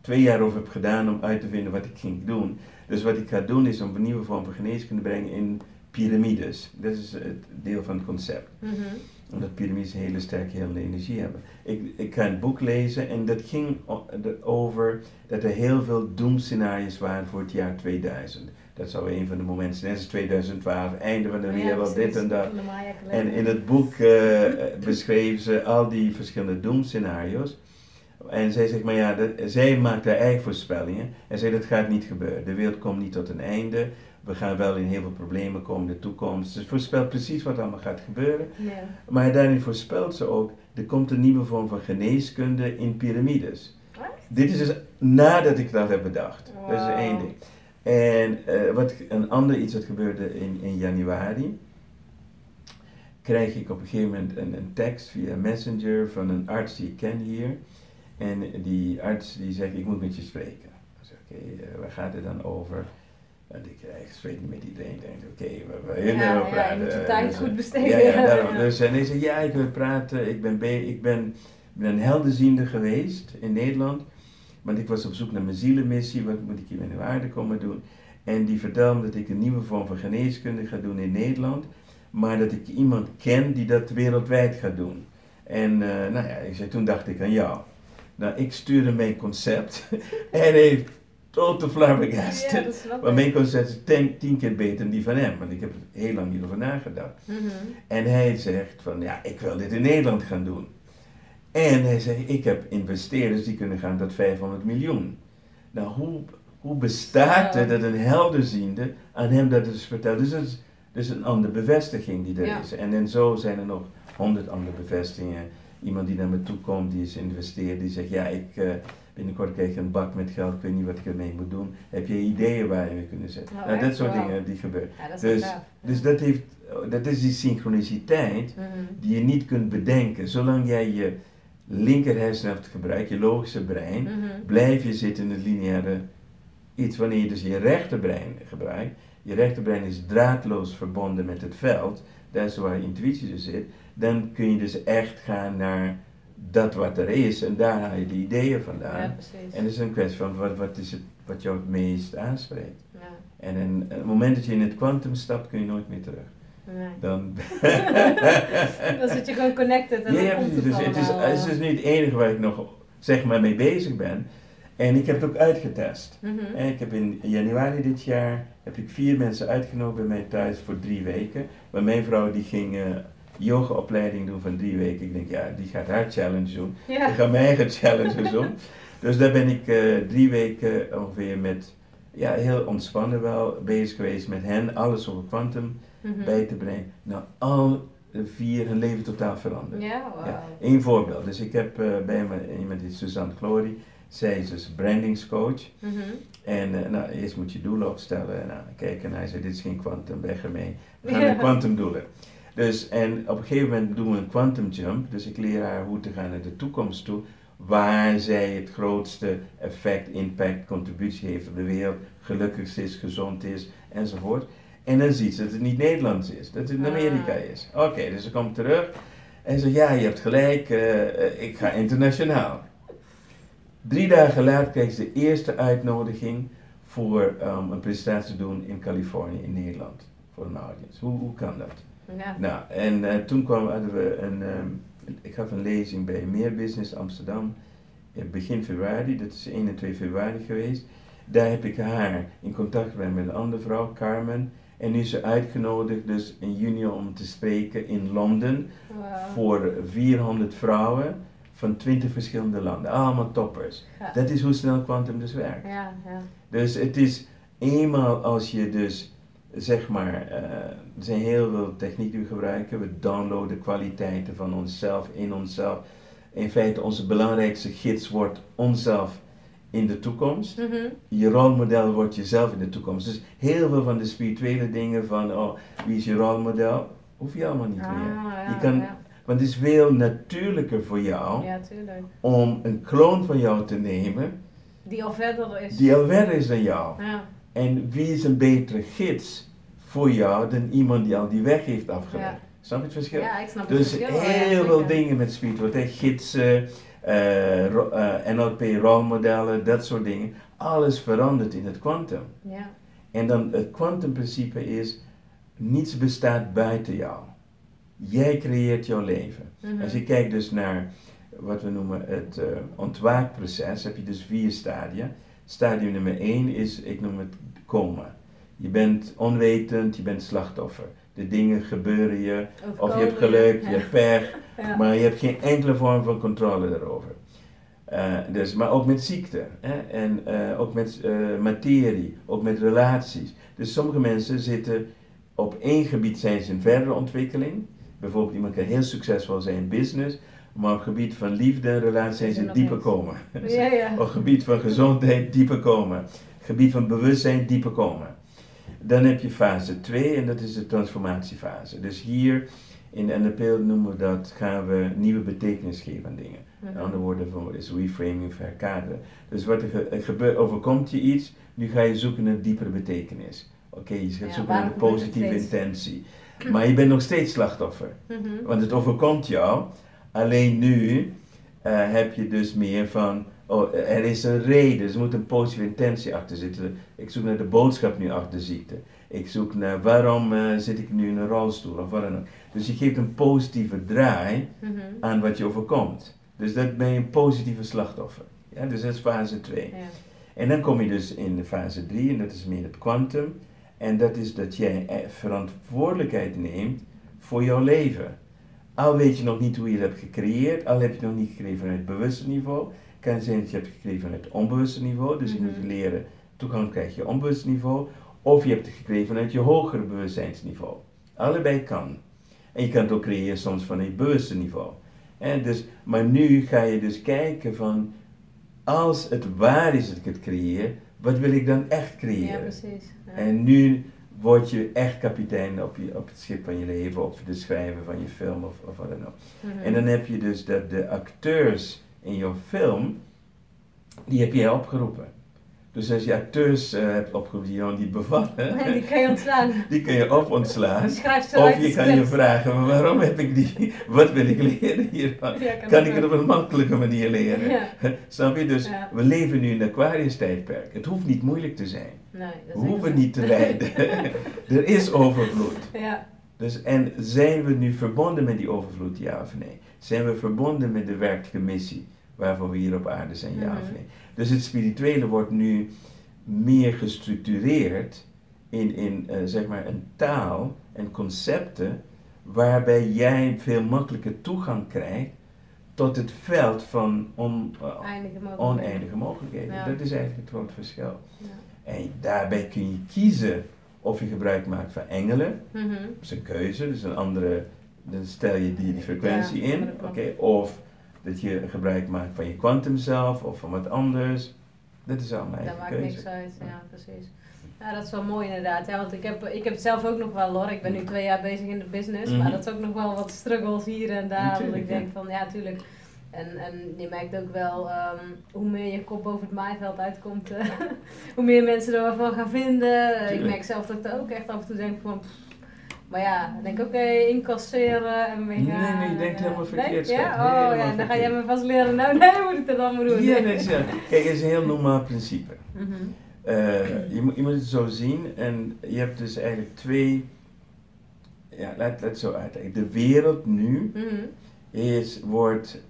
twee jaar over heb gedaan om uit te vinden wat ik ging doen. Dus wat ik ga doen is om een nieuwe vorm van geneeskunde te brengen in piramides. Dat is het deel van het concept. Mhm. Omdat piramides een hele sterke helende energie hebben. Ik, ik ga een boek lezen en dat ging over dat er heel veel doemscenario's waren voor het jaar 2000. Dat zou een van de momenten zijn, net als 2012, einde van de Ja, wereld, dit en dat. En in het boek eh, beschreven ze al die verschillende doemscenario's. En zij zegt, maar ja, dat, zij maakt haar eigen voorspellingen. En zei, dat gaat niet gebeuren. De wereld komt niet tot een einde. We gaan wel in heel veel problemen komen in de toekomst. Ze voorspelt precies wat allemaal gaat gebeuren. Ja. Maar daarin voorspelt ze ook, er komt een nieuwe vorm van geneeskunde in piramides. Dit is dus nadat ik dat heb bedacht. Dat is één ding. En eh, wat, een ander iets dat gebeurde in, in januari, krijg ik op een gegeven moment een, een tekst via Messenger van een arts die ik ken hier. En die arts die zegt, ik moet met je spreken. Ik zeg, oké, eh, waar gaat het dan over? En ik, ik spreek niet met iedereen. Ik denk, oké, waar waar je Ja, nou ja, praten? je moet je tijd dus, goed eh, besteden. Ja, ja, daarom. Dus, en hij zei, ja, ik wil praten. Ik ben, be- ik ben, ben een helderziende geweest in Nederland. Want ik was op zoek naar mijn zielenmissie. Wat moet ik hier met de waarde komen doen? En die vertelde me dat ik een nieuwe vorm van geneeskunde ga doen in Nederland. Maar dat ik iemand ken die dat wereldwijd gaat doen. En eh, nou ja, ik zei, toen dacht ik aan jou. Nou, ik stuurde mijn concept. en hij heeft totaal flabbergasted. Ja, dat snap Maar ik. mijn concept is ten, tien keer beter dan die van hem. Want ik heb er heel lang hierover nagedacht. Mhm. En hij zegt van, ja, ik wil dit in Nederland gaan doen. En hij zegt, ik heb investeerders die kunnen gaan tot 500 miljoen. Nou, hoe, hoe bestaat het Ja. dat een helderziende aan hem dat dus vertelt? Dus dat is, dus een andere bevestiging die er Ja. is. En, en zo zijn er nog honderd andere bevestigingen. Iemand die naar me toe komt, die is investeerd, die zegt, ja, ik... eh, Binnenkort krijg ik een bak met geld, ik weet niet wat ik ermee moet doen. Heb je ideeën waar je mee kunnen zetten? Oh, nou, dat soort dingen die gebeuren. Ja, dat is Dus, dus dat, heeft, dat is die synchroniciteit Mhm. die je niet kunt bedenken. Zolang jij je linker hersenhelft gebruikt, je logische brein, Mhm. blijf je zitten in het lineaire iets. Wanneer je dus je rechterbrein gebruikt, je rechterbrein is draadloos verbonden met het veld, daar is waar je intuïtie dus zit, dan kun je dus echt gaan naar dat wat er is en daar haal je de ideeën vandaan. Ja, precies. En het is een kwestie van wat, wat is het wat jou het meest aanspreekt. Ja. En een, het moment dat je in het kwantum stapt, kun je nooit meer terug. Nee. Dan Dan zit je gewoon connected en Ja, dan komt het Dus het is, het is dus niet het enige waar ik nog zeg maar mee bezig ben. En ik heb het ook uitgetest. Mhm. En ik heb in januari dit jaar heb ik vier mensen uitgenodigd bij mij thuis voor drie weken. Maar mijn vrouw die ging eh yogaopleiding doen van drie weken. Ik denk, ja, die gaat haar challenge doen. Ja. Ik ga mijn eigen challenges doen. Dus daar ben ik eh, drie weken ongeveer met, ja, heel ontspannen wel bezig geweest met hen. Alles over quantum Mhm. bij te brengen. Nou, al vier hun leven totaal veranderd. Ja. Ja, één voorbeeld. Dus ik heb eh, bij me iemand die Suzanne Glory. Zij is dus brandingscoach. Mhm. En eh, nou, eerst moet je doelen opstellen. En nou, kijken en hij zei, dit is geen quantum, weg ermee. We gaan Ja. naar quantum doelen. Dus, en op een gegeven moment doen we een quantum jump. Dus ik leer haar hoe te gaan naar de toekomst toe. Waar zij het grootste effect, impact, contributie heeft op de wereld. Gelukkig is, gezond is, enzovoort. En dan ziet ze dat het niet Nederlands is, dat het in Ah. Amerika is. Oké, dus ze komt terug. En ze zegt, ja, je hebt gelijk, eh, eh, ik ga internationaal. Drie dagen later kreeg ze de eerste uitnodiging voor um, een presentatie te doen in Californië, in Nederland, voor een audience. Hoe, hoe kan dat? Ja. Nou, en uh, toen kwam, hadden we een, um, ik gaf een lezing bij Meer Business Amsterdam, begin februari, dat is 1 en 2 februari geweest. Daar heb ik haar in contact gebracht met een andere vrouw, Carmen. En nu is ze uitgenodigd dus in juni om te spreken in Londen Wow. voor 400 vrouwen van 20 verschillende landen. Allemaal toppers. Ja. Dat is hoe snel Quantum dus werkt. Ja, ja. Dus het is eenmaal als je dus, zeg maar, eh, er zijn heel veel technieken die we gebruiken. We downloaden kwaliteiten van onszelf in onszelf. In feite, onze belangrijkste gids wordt onszelf in de toekomst. Mhm. Je rolmodel wordt jezelf in de toekomst. Dus heel veel van de spirituele dingen van, oh, wie is je rolmodel? Hoef je allemaal niet Ah, meer. ja, Je kan, ja. Want het is veel natuurlijker voor jou ja, om een kloon van jou te nemen Die al verder is. die al verder is dan jou. Ja, En wie is een betere gids voor jou dan iemand die al die weg heeft afgelegd? Ja. Snap je het verschil? ja, ik snap het dus verschil ja, heel veel dingen met spiritualiteit, gidsen, eh, eh, NLP rolmodellen, dat soort dingen. Alles verandert in het kwantum. Ja, En dan het kwantumprincipe is, niets bestaat buiten jou. Jij creëert jouw leven. Mhm. Als je kijkt dus naar wat we noemen het eh, ontwaakproces, heb je dus vier stadia. Stadium nummer één is, ik noem het coma. Je bent onwetend, je bent slachtoffer. De dingen gebeuren je, of je hebt geluk, je hebt pech, Ja. maar je hebt geen enkele vorm van controle daarover. Eh, dus, maar ook met ziekte, hè? en eh, ook met eh, materie, ook met relaties. Dus sommige mensen zitten op één gebied zijn ze in verdere ontwikkeling. Bijvoorbeeld iemand kan heel succesvol zijn in business, maar op het gebied van liefde en relatie zijn ze dieper komen. Ja, ja. Op het gebied van gezondheid dieper komen. Gebied van bewustzijn dieper komen. Dan heb je fase 2 en dat is de transformatiefase. Dus hier in NLP noemen we dat, gaan we nieuwe betekenis geven aan dingen. Met andere woorden van, is reframing of herkaderen. Dus wat er, ge- gebeurt, overkomt je iets, nu ga je zoeken naar diepere betekenis. Oké, je gaat zoeken naar de het positieve intentie. Maar je bent nog steeds slachtoffer. Mhm. Want het overkomt jou. Alleen nu eh, heb je dus meer van, oh, er is een reden, dus er moet een positieve intentie achter zitten. Ik zoek naar de boodschap nu achter de ziekte. Ik zoek naar waarom eh, zit ik nu in een rolstoel of wat dan ook. Dus je geeft een positieve draai Mhm. aan wat je overkomt. Dus dat ben je een positieve slachtoffer. Ja, dus dat is fase 2. Ja. En dan kom je dus in de fase 3 en dat is meer het kwantum. En dat is dat jij eh, verantwoordelijkheid neemt voor jouw leven. Al weet je nog niet hoe je het hebt gecreëerd, al heb je het nog niet gekregen vanuit het bewuste niveau. kan zijn dat je hebt gekregen vanuit het onbewuste niveau, dus je moet Mhm. leren toegang krijg je onbewuste niveau. Of je hebt het gekregen vanuit je hogere bewustzijnsniveau. Allebei kan. En je kan het ook creëren soms van het bewuste niveau. En dus, maar nu ga je dus kijken van, als het waar is dat ik het creëer, wat wil ik dan echt ja, creëren? precies. Ja. En nu word je echt kapitein op, je, op het schip van je leven, of de schrijver van je film of, of wat dan ook. Mhm. En dan heb je dus dat de acteurs in jouw film, die heb jij opgeroepen. Dus als je acteurs eh, hebt opgeroepen die jou niet bevallen, die kan je ontslaan. die kun je of ontslaan. Of je kan je vragen, maar waarom heb ik die, wat wil ik leren hiervan? Ja, Kan ik het op een makkelijke manier leren? Ja. Snap je? Dus Ja. we leven nu in een Aquarius tijdperk. Het hoeft niet moeilijk te zijn. Nee, dat We hoeven niet te lijden. er is overvloed. Dus, en zijn we nu verbonden met die overvloed, ja of nee? Zijn we verbonden met de werkelijke missie waarvoor we hier op aarde zijn, ja of Mhm. nee? Dus het spirituele wordt nu meer gestructureerd in, in eh, zeg maar een taal en concepten waarbij jij veel makkelijker toegang krijgt tot het veld van on, eh, mogelijkheden. oneindige mogelijkheden. Ja. Dat is eigenlijk het grote verschil. Ja. En daarbij kun je kiezen of je gebruik maakt van engelen, Mhm. dat is een keuze, dus een andere, dan stel je die, die frequentie Ja, in, oké, of dat je gebruik maakt van je kwantum zelf of van wat anders. Dat is allemaal Dat eigen maakt keuze. niks uit, ja precies. Ja, dat is wel mooi inderdaad. Ja, want ik heb, ik heb het zelf ook nog wel hoor. Ik ben nu twee jaar bezig in de business, Mhm. maar dat is ook nog wel wat struggles hier en daar. Natuurlijk, dat ik ja. denk van ja, tuurlijk. En, en je merkt ook wel ehm, hoe meer je kop boven het maaiveld uitkomt, hoe meer mensen er wel van gaan vinden. Ik merk zelf dat ik er ook echt af en toe denk van. pff, maar ja, dan denk ik oké, incasseren en Nee, gaan. nee, je denkt en, helemaal eh, verkeerd, nee? Ja, oh Helemaal ja, dan ga jij me vast leren. Nou, nee, moet ik dat allemaal doen. Ja, is, ja. Kijk, het is een heel normaal principe. Mhm. Uh, je, moet, je moet het zo zien en je hebt dus eigenlijk twee, ja, laat, laat het zo uitleggen. De wereld nu Mhm. is, wordt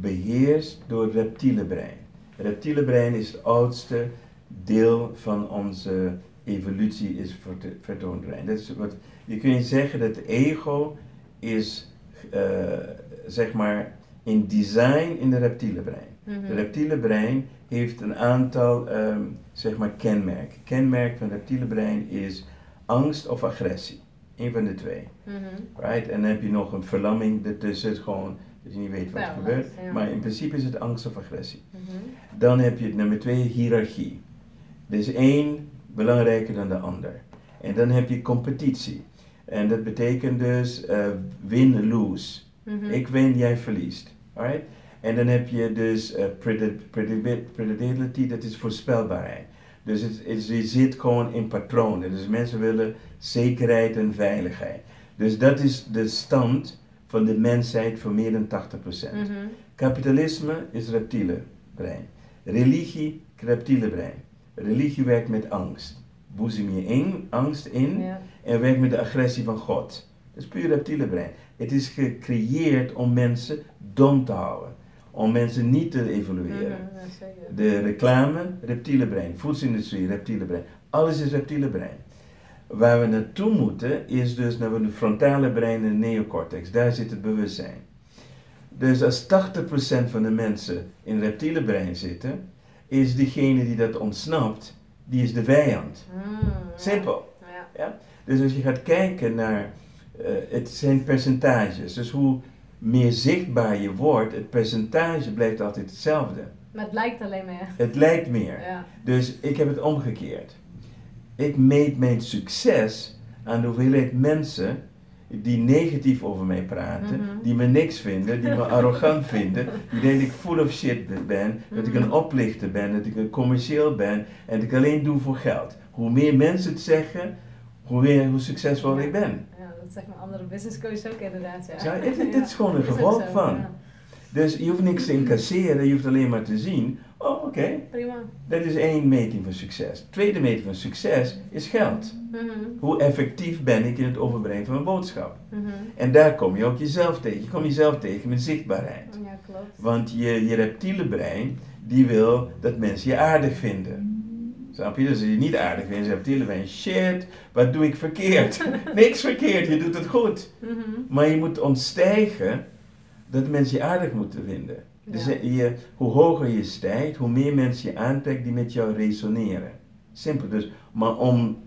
beheerst door het reptiele brein. Het reptiele brein is het oudste deel van onze evolutie, is vertoond brein. Dat is wat, je kunt zeggen dat ego is, eh, zeg maar, in design in het reptiele brein. Mhm. Het reptiele brein heeft een aantal ehm, zeg maar kenmerken. Kenmerk van het reptiele brein is angst of agressie. Een van de twee. Mhm. Right? En dan heb je nog een verlamming ertussen, gewoon dat je niet weet wat er gebeurt. ja. Maar in principe is het angst of agressie. Mhm. Dan heb je het nummer twee, hiërarchie. Er is één belangrijker dan de ander. En dan heb je competitie. En dat betekent dus eh, win-lose. Mhm. Ik win, jij verliest. Alright? En dan heb je dus eh, predict- predict- predictability, dat is voorspelbaarheid. Dus het, het, je zit gewoon in patronen. Dus mensen willen zekerheid en veiligheid. Dus dat is de stand van de mensheid voor meer dan 80%. Mhm. Kapitalisme is reptiele brein. Religie, reptiele brein. Religie werkt met angst. Boezem je in, angst in Ja. En werkt met de agressie van God. Dat is puur reptiele brein. Het is gecreëerd om mensen dom te houden. Om mensen niet te evolueren. Mhm, ja. De reclame, reptiele brein. Voedselindustrie, reptiele brein. Alles is reptiele brein. Waar we naartoe moeten is dus naar de frontale brein en de neocortex. Daar zit het bewustzijn. Dus als 80% van de mensen in het reptiele brein zitten, is diegene die dat ontsnapt, die is de vijand. Mm, ja. Simpel. Ja. Dus als je gaat kijken naar, eh, het zijn percentages. Dus hoe meer zichtbaar je wordt, het percentage blijft altijd hetzelfde. Maar het lijkt alleen maar. Het lijkt meer. Ja. Dus ik heb het omgekeerd. Ik meet mijn succes aan de hoeveelheid mensen die negatief over mij praten, Mhm. die me niks vinden, die me arrogant vinden, die denken dat ik full of shit ben, dat ik Mhm. een oplichter ben, dat ik een commercieel ben en dat ik alleen doe voor geld. Hoe meer mensen het zeggen, hoe, meer, hoe succesvol ik ben. Ja, dat zegt mijn andere business coach ook inderdaad. Ja. Dit- dit is gewoon een gevolg van. Dus je hoeft niks te incasseren, je hoeft alleen maar te zien, oh oké, Prima. dat is één meting van succes. Tweede meting van succes is geld. Mhm, Hoe effectief ben ik in het overbrengen van mijn boodschap? mhm. En daar kom je ook jezelf tegen. Je komt jezelf tegen met zichtbaarheid. Ja, klopt. Want je, je reptiele brein, die wil dat mensen je aardig vinden. Snap je? Dus als je niet aardig vindt, is reptiele brein, shit, wat doe ik verkeerd? Niks verkeerd, je doet het goed. Mhm. Maar je moet ontstijgen dat mensen je aardig moeten vinden. Dus je, hoe hoger je stijgt, hoe meer mensen je aantrekt die met jou resoneren. Simpel. Dus, maar om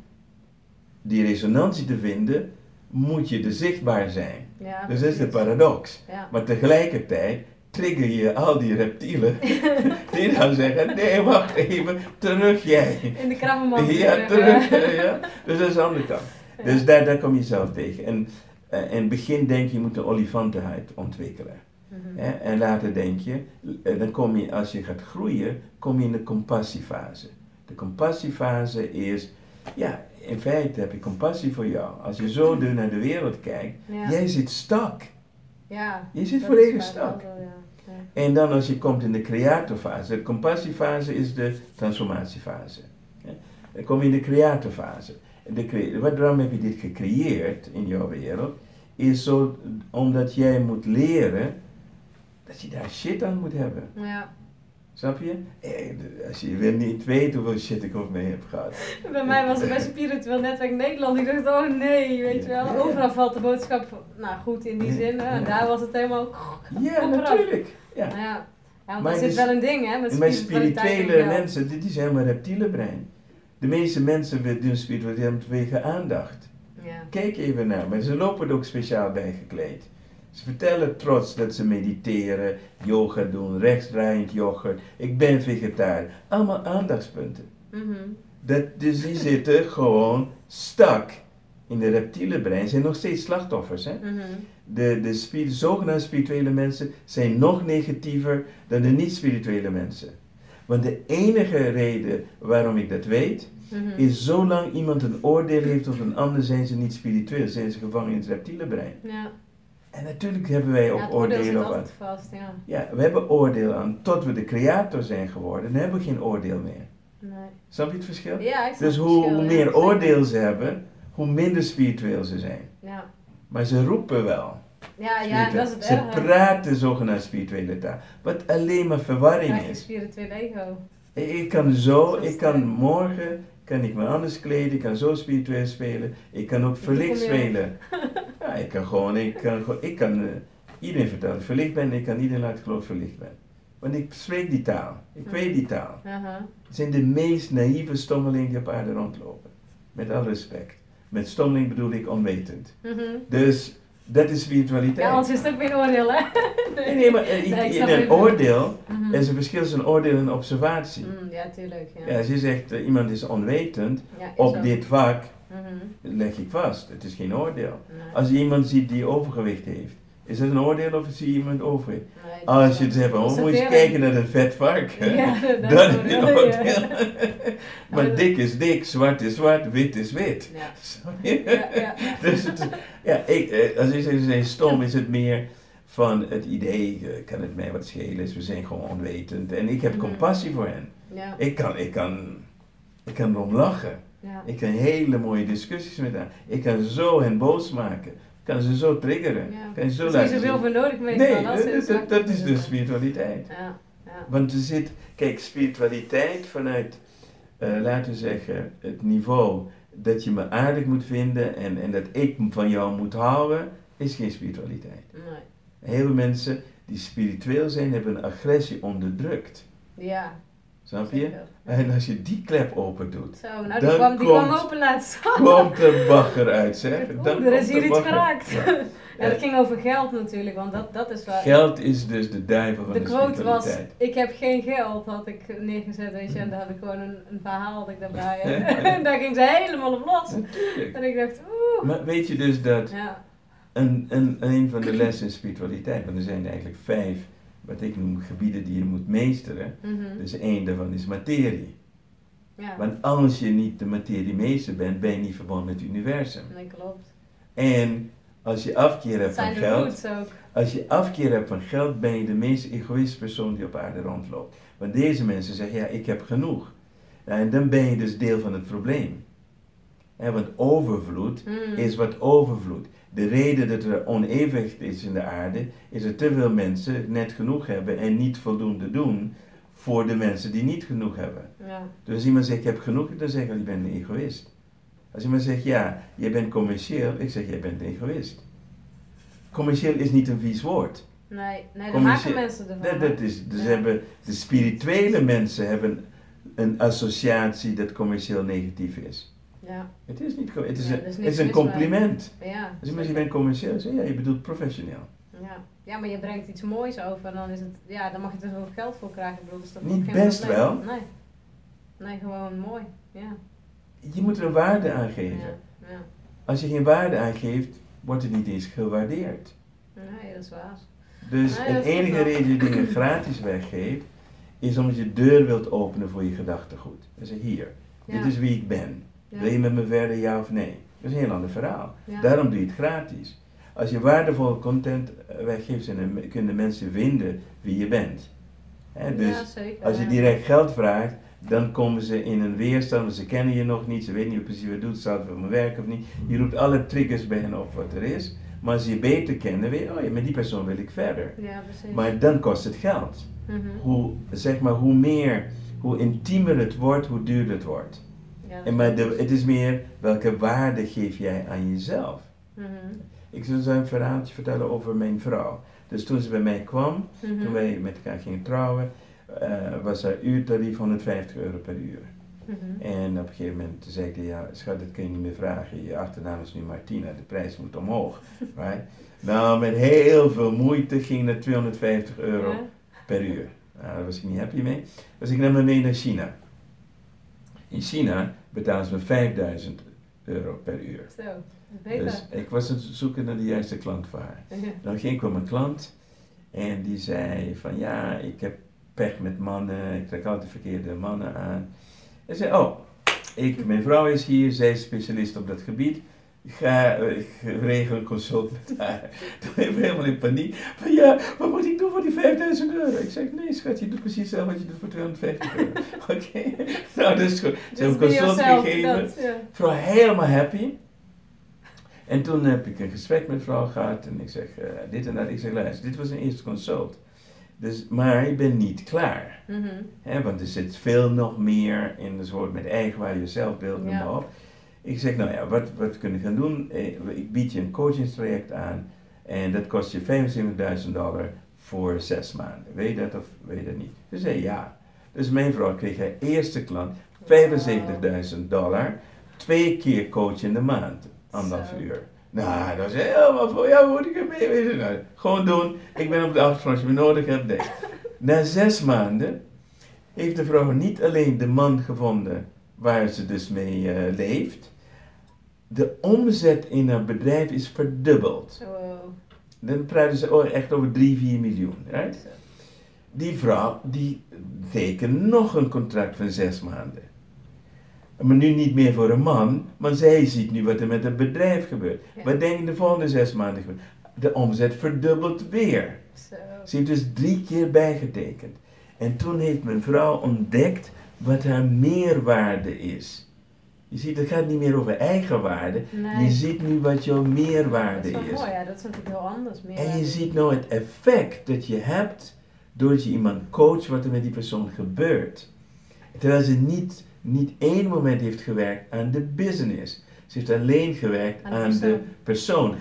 die resonantie te vinden, moet je er zichtbaar zijn. Ja, Dus dat is de paradox. Ja. Maar tegelijkertijd trigger je al die reptielen die dan zeggen, nee wacht even, terug jij. In de krabbenmand. Ja, terug. Ja. Dus dat is de andere kant. Dus daar, daar kom je zelf tegen. En eh, in het begin denk je, je moet een olifantenhuid ontwikkelen. Mhm. Hè? En later denk je, eh, dan kom je, als je gaat groeien, kom je in de compassiefase. De compassiefase is, ja, in feite heb je compassie voor jou. Als je zo door naar de wereld kijkt, Ja. jij zit stak. Ja. Je zit volledig stak. En dan als je komt in de creatorfase, de compassiefase is de transformatiefase. Dan kom je in de creatorfase. De cre- wat- waarom heb je dit gecreëerd in jouw wereld? Is zo omdat jij moet leren dat je daar shit aan moet hebben. Ja. Snap je? Eh, Als je weer niet weet hoeveel shit ik over me heb gehad. Bij mij was het bij Spiritueel Netwerk Nederland. Ik dacht, oh nee, weet je wel. Overal valt de boodschap, nou goed in die zin. En daar was het helemaal... Ja, natuurlijk. Ja. Nou ja, ja want Maar zit is- wel een ding hè, met spirituele mensen, dit is helemaal reptiele brein. De meeste mensen willen doen spiritualiteit vanwege aandacht. Ja. Kijk even naar, maar ze lopen er ook speciaal bij gekleed. Ze vertellen trots dat ze mediteren, yoga doen, rechtsdraaiend yoghurt. Ik ben vegetariër. Allemaal aandachtspunten. Mhm. Dat, dus die zitten gewoon stak in de reptiele brein. Zijn nog steeds slachtoffers. Hè? Mhm. De, de spirituele mensen zijn nog negatiever dan de niet-spirituele mensen. Want de enige reden waarom ik dat weet, Mhm. is zolang iemand een oordeel heeft over een ander, zijn ze niet spiritueel, zijn ze gevangen in het reptiele brein. Ja. En natuurlijk hebben wij ook ja, oordeel aan. vast, ja. Ja, we hebben oordeel aan tot we de creator zijn geworden, dan hebben we geen oordeel meer. Nee. Snap je het verschil? Ja, ik snap Dus hoe verschil, ja, meer zeker. oordeel ze hebben, hoe minder spiritueel ze zijn. Ja, Maar ze roepen wel. ja, ja dat is het ze praten zogenaamd spirituele taal. Wat alleen maar verwarring is. spiritueel ego. Ik kan zo, ik kan morgen, kan ik me anders kleden, ik kan zo spiritueel spelen. Ik kan ook verlicht spelen. Ja, ik kan gewoon, ik kan, ik kan eh, iedereen vertellen dat ik verlicht ben, ik kan iedereen laten geloven dat ik verlicht ben. Want ik spreek die taal, ik Ja. weet die taal. Aha. Het zijn de meest naïeve stommelingen die op aarde rondlopen. Met alle respect. Met stommeling bedoel ik onwetend. Mhm. Dus dat is spiritualiteit. Ja, anders is het ook weer een oordeel, hè? Nee, nee, maar eh, Nee, in een oordeel Mhm. is een verschil tussen oordeel en observatie. Mm, ja, tuurlijk. Ja. Ja, als je zegt uh, iemand is onwetend Ja, is op ook. dit vak, Mhm. leg ik vast. Het is geen oordeel. Nee. Als je iemand ziet die overgewicht heeft, is dat een oordeel of zie je iemand? Nee, dat Als je het hebt, oh, moet je kijken naar een vet varken. Ja, dat Dan is het een oordeel, ja. maar dik is dik, zwart is zwart, wit is wit. Ja. Dus het, ja, ik, eh, als ik zeg, ze zijn stom, is het meer van het idee, eh, kan het mij wat schelen, is, we zijn gewoon onwetend. En ik heb Mhm. compassie voor hen. Ja, Ik kan, ik kan, ik kan erom lachen. Ik kan hele mooie discussies met hen. Ik kan zo hen boos maken. Kan ze zo triggeren. Ja. Kan je zo Er is laten zoveel nodig meestal. Nee, dat, dat, dat is dus spiritualiteit. Ja, ja. Want er zit, kijk, spiritualiteit vanuit, eh, laten we zeggen, het niveau dat je me aardig moet vinden en, en dat ik van jou moet houden, is geen spiritualiteit. Nee. Heel veel mensen die spiritueel zijn, hebben een agressie onderdrukt. Ja. Snap je? zeker. En als je die klep open doet, Zo, nou die Dan kwam, die komt- kwam open laatst. komt er bagger uit, zeg. Oeh, Dan er is hier iets geraakt. Ja. Ja, dat ging over geld natuurlijk, want dat, dat is waar. Geld is dus de duivel van de de, quote was, ik heb geen geld, had ik neergezet, weet je, en daar had ik gewoon een, een verhaal had ik daarbij. En daar ging ze helemaal op los. Natuurlijk. En ik dacht, oeh. Maar weet je dus dat Ja, een, een, een van de lessen in spiritualiteit, want er zijn eigenlijk vijf, wat ik noem gebieden die je moet meesteren. mhm. Dus één daarvan is materie. ja. Want als je niet de materiemeester bent, ben je niet verbonden met het universum. Nee, klopt. En als je afkeer hebt van geld, als je afkeer hebt van geld, ben je de meest egoïstische persoon die op aarde rondloopt. Want deze mensen zeggen, ja, ik heb genoeg. En dan ben je dus deel van het probleem. Want overvloed Mm. is wat overvloed. De reden dat er onevenwicht is in de aarde, is dat te veel mensen net genoeg hebben en niet voldoende doen voor de mensen die niet genoeg hebben. Ja. Dus als iemand zegt, ik heb genoeg, dan zeg ik, je bent een egoïst. Als iemand zegt, ja, je bent commercieel, ik zeg, jij bent een egoïst. Commercieel is niet een vies woord. Nee, nee, daar maken mensen ervan. Dat, dat is, dus Ja. hebben, de spirituele mensen hebben een associatie dat commercieel negatief is. Ja, Het is niet, het is, Ja, een, is het is een compliment. ja. Zegt, je bent commercieel, ja, je bedoelt professioneel. Ja. ja, maar je brengt iets moois over en dan is het, ja, dan mag je er ook geld voor krijgen. Ik bedoel, dat is Niet best probleem. wel. Nee. Nee, gewoon mooi. Ja. Je moet er een waarde aan geven. Ja. Als je geen waarde aangeeft, wordt het niet eens gewaardeerd. Nee, dat is waar. Dus Nee, klopt enige reden dat je dingen gratis weggeeft, is omdat je deur wilt openen voor je gedachtegoed. Dan zeg je, hier, dit is wie ik ben. Ja. Wil je met me verder, ja of nee? Dat is een heel ander verhaal. Ja. Daarom doe je het gratis. Als je waardevolle content eh, weggeeft, dan kunnen mensen vinden wie je bent. Dus ja, zeker. als je direct geld vraagt, dan komen ze in een weerstand, want ze kennen je nog niet, ze weten niet precies wat je doet, het wel me werken of niet. Je roept alle triggers bij hen op wat er is, maar als ze je beter kennen, weet je, oh ja, met die persoon wil ik verder. Ja, precies. Maar dan kost het geld. Mhm. Hoe, zeg maar, hoe meer, hoe intiemer het wordt, hoe duurder het wordt. Ja, dat En maar de, het is meer, welke waarde geef jij aan jezelf? Mhm. Ik zal zo een verhaaltje vertellen over mijn vrouw. Dus toen ze bij mij kwam, Mhm. toen wij met elkaar gingen trouwen, eh, was haar uurtarief 150 euro per uur. Mhm. En op een gegeven moment zei ik, ja schat, dat kun je niet meer vragen. Je achternaam is nu Martina, de prijs moet omhoog. Right? Nou, met heel veel moeite ging naar 250 euro Ja. per uur. Nou, daar was ik niet happy mee. Dus ik nam haar mee naar China. In China betalen ze me 5000 euro per uur. Zo, beter. Dus ik was aan het zoeken naar de juiste klant voor haar. Ja. Dan ging kwam een klant en die zei van ja, ik heb pech met mannen, ik trek altijd verkeerde mannen aan. Hij zei, oh, ik, mijn vrouw is hier, zij is specialist op dat gebied, Ik ga, ik regel een consult met haar. Toen ben ik helemaal in paniek. Van ja, wat moet ik doen voor die 5000 euro? Ik zeg, nee schat, je doet precies hetzelfde wat je doet voor 250 euro. Oké, nou dat is goed. Ze hebben een consult gegeven. Dat, ja. Vrouw helemaal happy. En toen heb ik een gesprek met vrouw gehad en ik zeg uh, dit en dat. Ik zeg, luister, dit was een eerste consult. Dus, maar ik ben niet klaar. Mm -hmm. want er zit veel nog meer in de soort met eigenwaarde, zelfbeeld, noem maar op. Ik zeg, nou ja, wat, wat kunnen we gaan doen? Eh, ik bied je een coachingstraject aan en dat kost je 75.000 dollar voor zes maanden. Weet je dat of weet je dat niet? Ze zei ja. Dus mijn vrouw kreeg haar eerste klant 75.000 dollar, twee keer coach in de maand, anderhalf uur. Nou, dat is helemaal voor jou, moet ik ermee weten. Nou, gewoon doen. Ik ben op de achtergrond, als je me nodig hebt. Na zes maanden heeft de vrouw niet alleen de man gevonden waar ze dus mee uh, leeft. De omzet in haar bedrijf is verdubbeld. Wow. Dan praten ze echt over 3, 4 miljoen. Right? Die vrouw die tekent nog een contract van zes maanden. Maar nu niet meer voor een man, maar zij ziet nu wat er met het bedrijf gebeurt. Wat denk je de volgende zes maanden gebeurt? De omzet verdubbelt weer. Zo. Ze heeft dus drie keer bijgetekend. En toen heeft mijn vrouw ontdekt wat haar meerwaarde is. Je ziet, het gaat niet meer over eigenwaarde. Nee. Je ziet nu wat jouw meerwaarde dat is. Mooi, ja, dat is natuurlijk heel anders. En je ziet nou het effect dat je hebt doordat je iemand coacht wat er met die persoon gebeurt. Terwijl ze niet, niet één moment heeft gewerkt aan de business. Ze heeft alleen gewerkt aan, de persoon,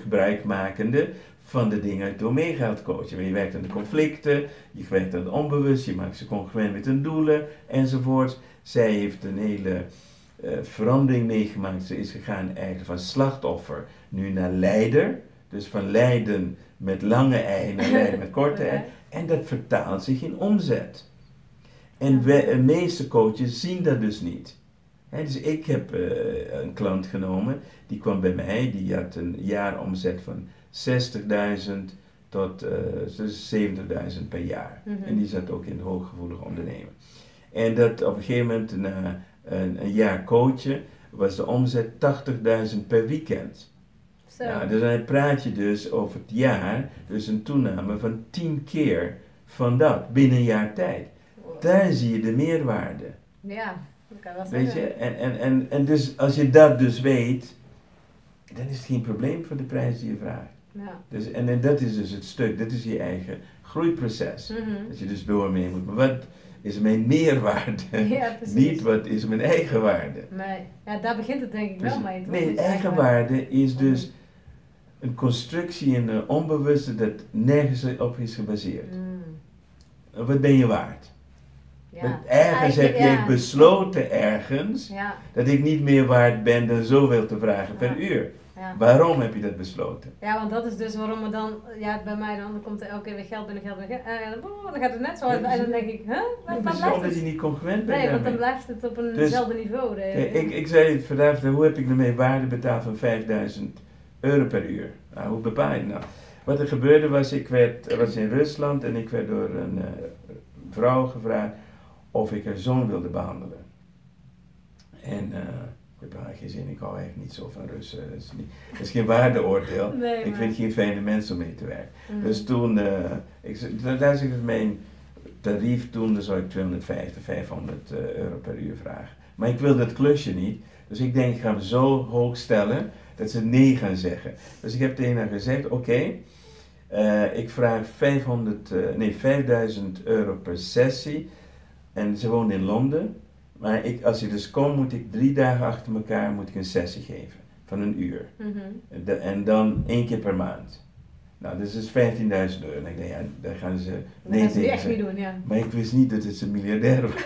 gebruikmakende van de dingen uit domein coachen. Je werkt aan de conflicten, je werkt aan het onbewust, je maakt ze congruent met hun doelen enzovoort. Zij heeft een hele uh, verandering meegemaakt. Ze is gegaan eigenlijk van slachtoffer nu naar leider. Dus van lijden met lange ei naar lijden met korte ei. En dat vertaalt zich in omzet. En de meeste coaches zien dat dus niet. dus ik heb uh, een klant genomen, die kwam bij mij, die had een jaaromzet van 60.000 tot uh, 70.000 per jaar. Mhm. En die zat ook in het hooggevoelige ondernemen. En dat op een gegeven moment, na een, een jaar coachen, was de omzet 80.000 per weekend. Zo. Nou, dus dan praat je dus over het jaar, dus een toename van 10 keer van dat binnen een jaar tijd. Daar zie je de meerwaarde. Ja, dat kan wel Weet je, en, en, en, en dus als je dat dus weet, dan is het geen probleem voor de prijs die je vraagt. Ja. Dus, en, en dat is dus het stuk, dat is je eigen groeiproces. Mm Dat je dus door mee moet. Maar wat is mijn meerwaarde? Ja, Niet wat is mijn eigen waarde. Nee, ja, daar begint het denk ik wel mee. Nee, eigenwaarde is dus een constructie in de onbewuste dat nergens op is gebaseerd. Mm. Wat ben je waard? Ja. Ergens heb je besloten ergens dat ik niet meer waard ben dan zoveel te vragen per uur. Waarom heb je dat besloten? Ja, want dat is dus waarom er dan, ja, bij mij dan, dan komt er elke keer weer geld binnen, geld binnen, uh, dan gaat het net zo en dan denk ik, huh? Wat, ja, blijft dat je niet congruent bent Nee, want dan blijft het op eenzelfde dus, niveau. Ik, ik zei het vandaag, hoe heb ik ermee waarde betaald van 5000 euro per uur? Nou, hoe bepaal je nou? Wat er gebeurde was, ik werd, was in Rusland en ik werd door een uh, vrouw gevraagd of ik haar zoon wilde behandelen. En uh, ik heb eigenlijk geen zin, ik hou eigenlijk niet zo van Russen. Dat is, niet, dat is geen waardeoordeel. Nee, ik vind geen fijne mensen om mee te werken. Mhm. Dus toen, uh, ik, daar zeg ik mijn tarief toen, dan zou ik 250, 500 uh, euro per uur vragen. Maar ik wil dat klusje niet. Dus ik denk, ik ga hem zo hoog stellen dat ze nee gaan zeggen. Dus ik heb tegen haar gezegd, oké, uh, ik vraag 500, uh, nee, 5000 euro per sessie. En ze woont in Londen. Maar ik, als je dus komt, moet ik drie dagen achter elkaar moet ik een sessie geven. Van een uur. Mhm. en dan één keer per maand. Nou, dat is 15.000 euro. En ik denk, ja, daar gaan ze nee tegen echt niet doen, ja. Maar ik wist niet dat het een miljardair was.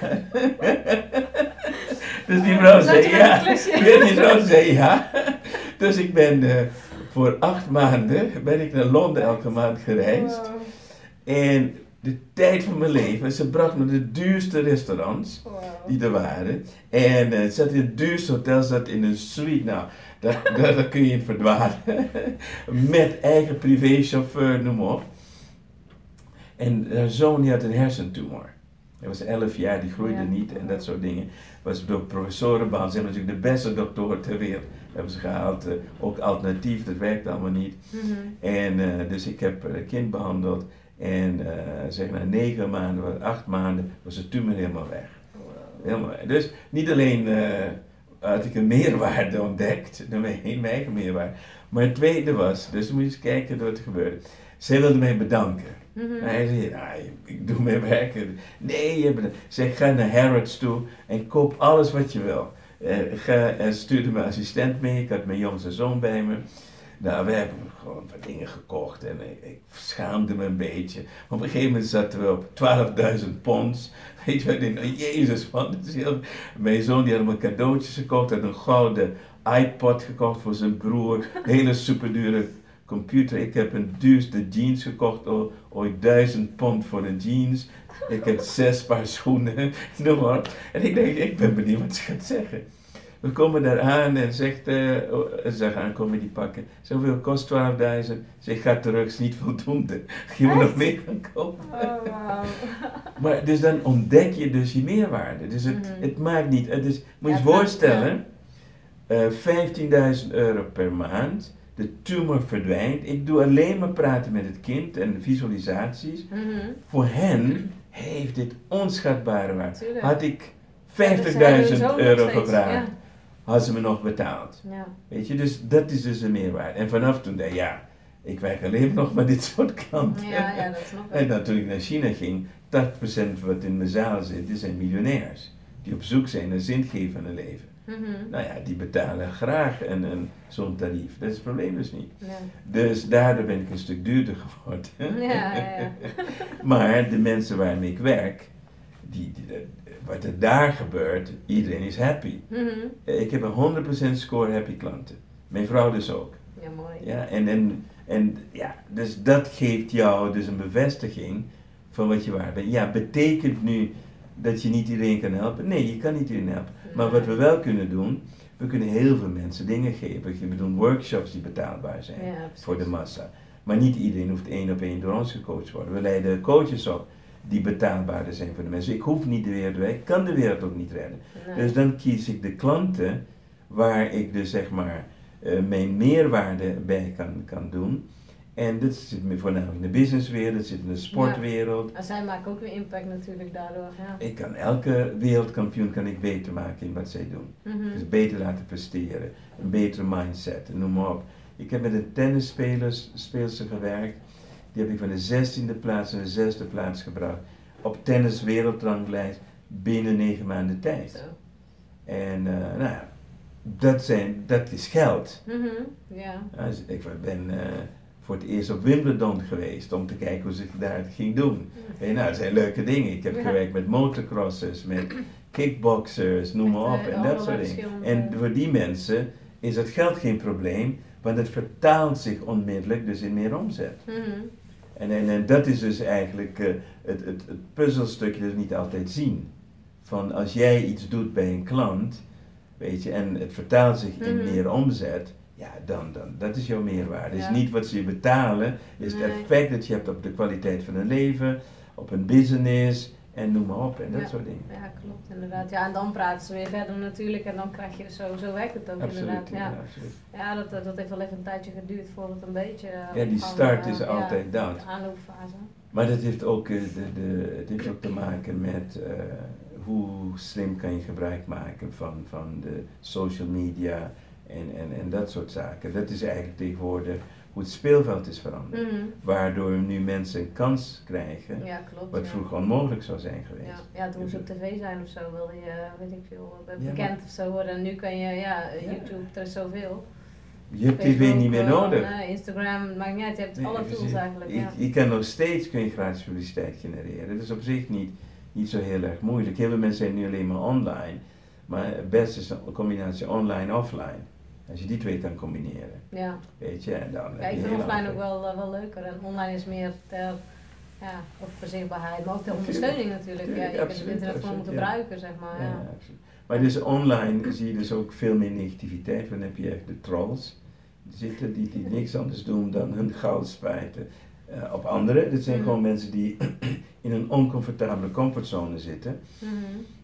dus die vrouw zei ja. Die vrouw zei ja. Dus ik ben uh, voor acht maanden ben ik naar Londen elke maand gereisd. Wow. En de tijd van mijn leven. Ze bracht me de duurste restaurants die er waren. En uh, zat in het duurste hotel, zat in een suite. Nou, daar, daar, kun je in verdwalen. Met eigen privéchauffeur, noem op. En haar zoon die had een hersentumor. Hij was 11 jaar, die groeide niet en dat soort dingen. Was door professorenbaan, ze hebben natuurlijk de beste doktoren ter wereld hebben ze gehaald. Uh, ook alternatief, dat werkt allemaal niet. Mhm. En uh, dus ik heb een kind behandeld en uh, zeg na negen maanden, acht maanden, was het tumor helemaal weg. Helemaal weg. Dus niet alleen had ik een meerwaarde ontdekt, mijn eigen meerwaarde. Maar het tweede was, dus moet je eens kijken wat er gebeurde. Zij wilde mij bedanken. Mm -hmm. Hij zei, nou, ik doe mijn werk. Nee, je bent... Zeg, ga naar Harrods toe en koop alles wat je wil. Uh, ga, en stuurde mijn assistent mee, ik had mijn jongste zoon bij me. Nou, we hebben gewoon wat dingen gekocht en ik, ik, schaamde me een beetje. Op een gegeven moment zaten we op 12.000 pond. Weet je ik nou, jezus man, is heel... Mijn zoon die had me cadeautjes gekocht, had een gouden iPod gekocht voor zijn broer. Een hele superdure computer. Ik heb een duurste jeans gekocht, ooit duizend pond voor een jeans. Ik heb zes paar schoenen, noem maar. En ik denk, ik ben benieuwd wat ze gaat zeggen. We komen daar aan en zegt, uh, ze gaan komen die pakken. Zoveel kost 12.000. Zeg, ga terug, is niet voldoende. Je moet nog meer gaan kopen. Oh, wow. maar dus dan ontdek je dus je meerwaarde. Dus het, mhm. het maakt niet, het is, moet je je voorstellen, uh, eh, 15.000 euro per maand de tumor verdwijnt. Ik doe alleen maar praten met het kind en visualisaties. Mhm. Voor hen heeft dit onschatbare waarde. Had ik 50.000 euro gevraagd, ja. Had ze me nog betaald. Ja. Weet je, dus dat is dus een meerwaarde. En vanaf toen dacht ja, ik werk alleen nog maar dit soort klanten. Ja, ja, dat snap ik. En dan toen ik naar China ging, 80% wat in mijn zaal zit, zijn miljonairs. Die op zoek zijn naar zingevende leven. Mhm. Nou ja, die betalen graag een, een, zo'n tarief. Dat is het probleem dus niet. Dus daardoor ben ik een stuk duurder geworden. Ja, ja, maar de mensen waarmee ik werk, die, wat er daar gebeurt, iedereen is happy. Mhm. Ik heb een 100% score happy klanten. Mijn vrouw dus ook. Ja, mooi. Ja, en, en, en ja, dus dat geeft jou dus een bevestiging van wat je waard bent. Ja, betekent nu dat je niet iedereen kan helpen? Nee, je kan niet iedereen helpen. Maar wat we wel kunnen doen, we kunnen heel veel mensen dingen geven. We doen workshops die betaalbaar zijn voor de massa. Maar niet iedereen hoeft één op één door ons gecoacht te worden. We leiden coaches op die betaalbaarder zijn voor de mensen. Ik hoef niet de wereld te ik kan de wereld ook niet redden. Dus dan kies ik de klanten waar ik dus zeg maar uh, mijn meerwaarde bij kan, kan doen. En dit zit voornamelijk in de businesswereld, dit zit in de sportwereld. Ja. En zij maken ook weer impact natuurlijk daardoor. Ja. Ik kan elke wereldkampioen kan ik beter maken in wat zij doen. Mhm. Dus beter laten presteren, een betere mindset, noem maar op. Ik heb met een tennisspeelster gewerkt. Die heb ik van de 16e plaats naar de zesde plaats gebracht. Op tennis wereldranglijst binnen negen maanden tijd. En uh, nou ja, dat, zijn, dat is geld. Mm -hmm. ja. Dus ik ben... Uh, voor het eerst op Wimbledon geweest om te kijken hoe ze daar ging doen. En nou, dat zijn leuke dingen. Ik heb gewerkt met motocrossers, met kickboxers, noem maar op en dat soort dingen. En voor die mensen is het geld geen probleem, want het vertaalt zich onmiddellijk dus in meer omzet. Mhm. En, en, en, dat is dus eigenlijk uh, het, het, het puzzelstukje dat we niet altijd zien. Van als jij iets doet bij een klant, weet je, en het vertaalt zich in mhm. meer omzet, ja, dan, dan, dat is jouw meerwaarde. Het is niet wat ze je betalen, is het effect dat je hebt op de kwaliteit van hun leven, op een business en noem maar op en dat soort dingen. Ja, klopt inderdaad. Ja, en dan praten ze weer verder natuurlijk en dan krijg je zo, zo werkt het ook inderdaad. Ja, ja, ja dat, dat heeft wel even een tijdje geduurd voor het een beetje... ja, die start is altijd dat. De aanloopfase. Maar dat heeft ook, eh, de, de, het heeft ook te maken met uh, hoe slim kan je gebruik maken van, van de social media en, en, en dat soort zaken. Dat is eigenlijk tegenwoordig hoe het speelveld is veranderd. Mhm. Waardoor nu mensen een kans krijgen, ja, klopt, wat vroeger onmogelijk zou zijn geweest. Ja, ja toen moest je op tv zijn of zo, wilde je, weet ik veel, bekend of zo worden. En nu kan je, ja, YouTube, er is zoveel. Je hebt tv niet meer nodig. Uh, Instagram, maakt niet uit, je hebt alle tools eigenlijk. Ja. Je, kan nog steeds kun je gratis publiciteit genereren. Dat is op zich niet, niet zo heel erg moeilijk. Heel veel mensen zijn nu alleen maar online. Maar het beste is een combinatie online-offline. Als je die twee kan combineren. Ja. Weet je, en dan. Ja, ik vind offline ook wel, uh, wel leuker. En online is meer ter, ja, of verzichtbaarheid, maar ook de ondersteuning natuurlijk. ja, je kunt het internet gewoon moeten gebruiken, zeg maar. Ja. ja absoluut. Maar dus online zie je dus ook veel meer negativiteit. Dan heb je echt de trolls zitten die, die niks anders doen dan hun goud spijten. uh, op anderen. Dat zijn Mhm. gewoon mensen die in een oncomfortabele comfortzone zitten Mhm.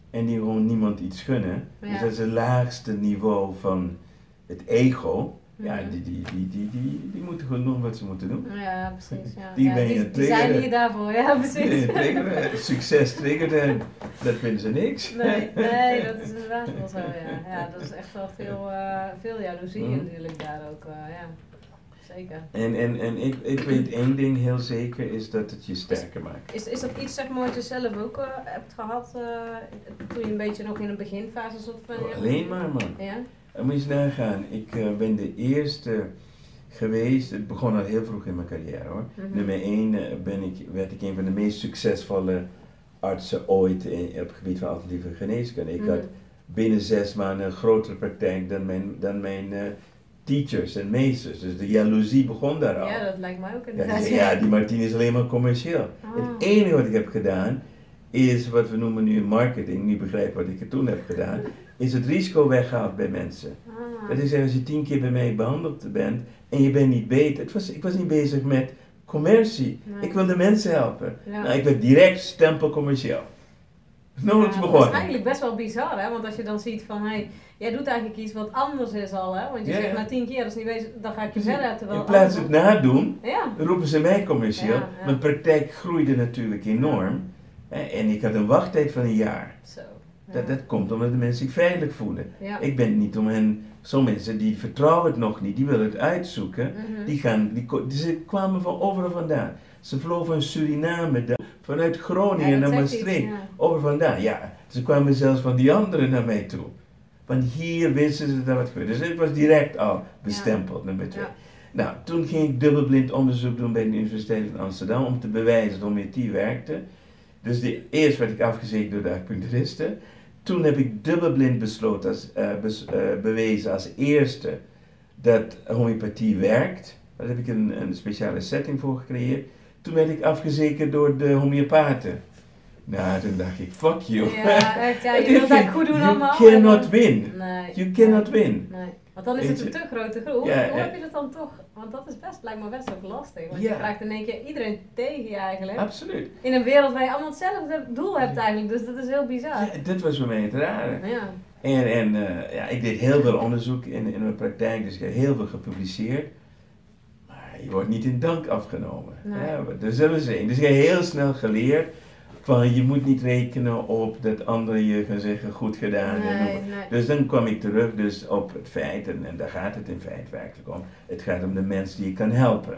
en die gewoon niemand iets gunnen. Dus Ja. dat is het laagste niveau van het ego. Ja, Mhm. die, die, die, die, die, die moeten gewoon doen wat ze moeten doen. Ja, precies. Ja. Die ja, ben je die, zijn triggeren. hier daarvoor, ja, precies. Triggeren, succes triggert hen. Dat vinden ze niks. Nee, nee, dat is inderdaad wel zo, ja. Ja, dat is echt wel veel, eh veel jaloezie Mhm. natuurlijk daar ook, eh, ja. Zeker. En, en, en ik, ik weet één ding heel zeker, is dat het je sterker maakt. Is, is dat iets zeg maar, wat je zelf ook eh, hebt gehad eh, toen je een beetje nog in een beginfase zat van je... Alleen maar man. Ja? Dan moet je eens nagaan. Ik eh, ben de eerste geweest, het begon al heel vroeg in mijn carrière hoor. Mhm. Nummer 1 ben ik, werd ik een van de meest succesvolle artsen ooit in, op het gebied van alternatieve geneeskunde. Ik Mhm. had binnen zes maanden een grotere praktijk dan mijn, dan mijn eh, teachers en meesters. Dus de jaloezie begon daar al. Ja, dat lijkt mij ook Ja, inderdaad. die, ja, die Martine is alleen maar commercieel. Ah. Het enige wat ik heb gedaan, is wat we noemen nu marketing, niet begrijp wat ik er toen heb gedaan, is het risico weggehaald bij mensen. Ah. Dat is zeggen, als je tien keer bij mij behandeld bent en je bent niet beter. Het was, ik was niet bezig met commercie. Nee. Ik wilde mensen helpen. Ja. Nou, ik werd direct stempel commercieel. Nooit Ja, Dat begonnen. is eigenlijk best wel bizar, hè? Want als je dan ziet van, hey, jij doet eigenlijk iets wat anders is al, hè? Want je Ja, zegt na tien keer, dat is niet bezig, dan ga ik je verder. Terwijl In plaats van het nadoen, Ja. roepen ze mij commercieel. Mijn praktijk groeide natuurlijk enorm. En ik had een wachttijd van een jaar. Zo. Dat, dat komt omdat de mensen zich veilig voelen. ja. Ik ben niet om hen, sommige mensen die vertrouwen het nog niet, die willen het uitzoeken. Mhm. Die, gaan, die, die, ze kwamen van overal vandaan. Ze vlogen van Suriname, vanuit Groningen Ja, naar Maastricht. ja. Over vandaan, ja. Ze kwamen zelfs van die anderen naar mij toe. Want hier wisten ze dat wat gebeurde. Dus het was direct al bestempeld, nummer twee. Nou, toen ging ik dubbelblind onderzoek doen bij de Universiteit van Amsterdam om te bewijzen dat homeopathie werkte. Dus de, eerst werd ik afgezekerd door de acupuncturisten. Toen heb ik dubbelblind besloten, als, eh, bes- eh, bewezen als eerste dat homeopathie werkt. Daar heb ik een, een speciale setting voor gecreëerd. Toen werd ik afgezekerd door de homeopaten. Nou, toen dacht ik, fuck you. Ja, ja, je wilt dat goed doen you allemaal. cannot en win. Nee. You cannot nee, win. Nee. Want dan is het een te grote groep. Ja, Hoe heb je dat dan toch? Want dat is best, lijkt me best ook lastig. Want Ja. je krijgt in één keer iedereen tegen je eigenlijk. Absoluut. In een wereld waar je allemaal hetzelfde doel hebt eigenlijk. Dus dat is heel bizar. Ja, dit was voor mij het rare. Ja. En, en eh, ja, ik deed heel veel onderzoek in, in mijn praktijk, dus ik heb heel veel gepubliceerd. Maar je wordt niet in dank afgenomen. Nee. Ja, dat zullen ze. Dus ik heb heel snel geleerd van je moet niet rekenen op dat anderen je gaan zeggen goed gedaan. Nee, nee. Dus dan kwam ik terug dus op het feit, en, en daar gaat het in feite werkelijk om. Het gaat om de mens die je kan helpen.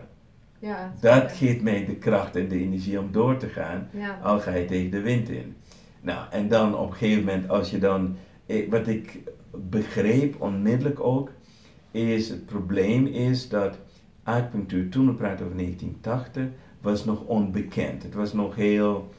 Ja, Dat geeft mij de kracht en de energie om door te gaan. Ja. Al ga je tegen de wind in. Nou, en dan op een gegeven moment, als je dan. eh, Wat ik begreep onmiddellijk ook, is het probleem is dat acupunctuur, toen we praten over 1980, was nog onbekend. Het was nog heel.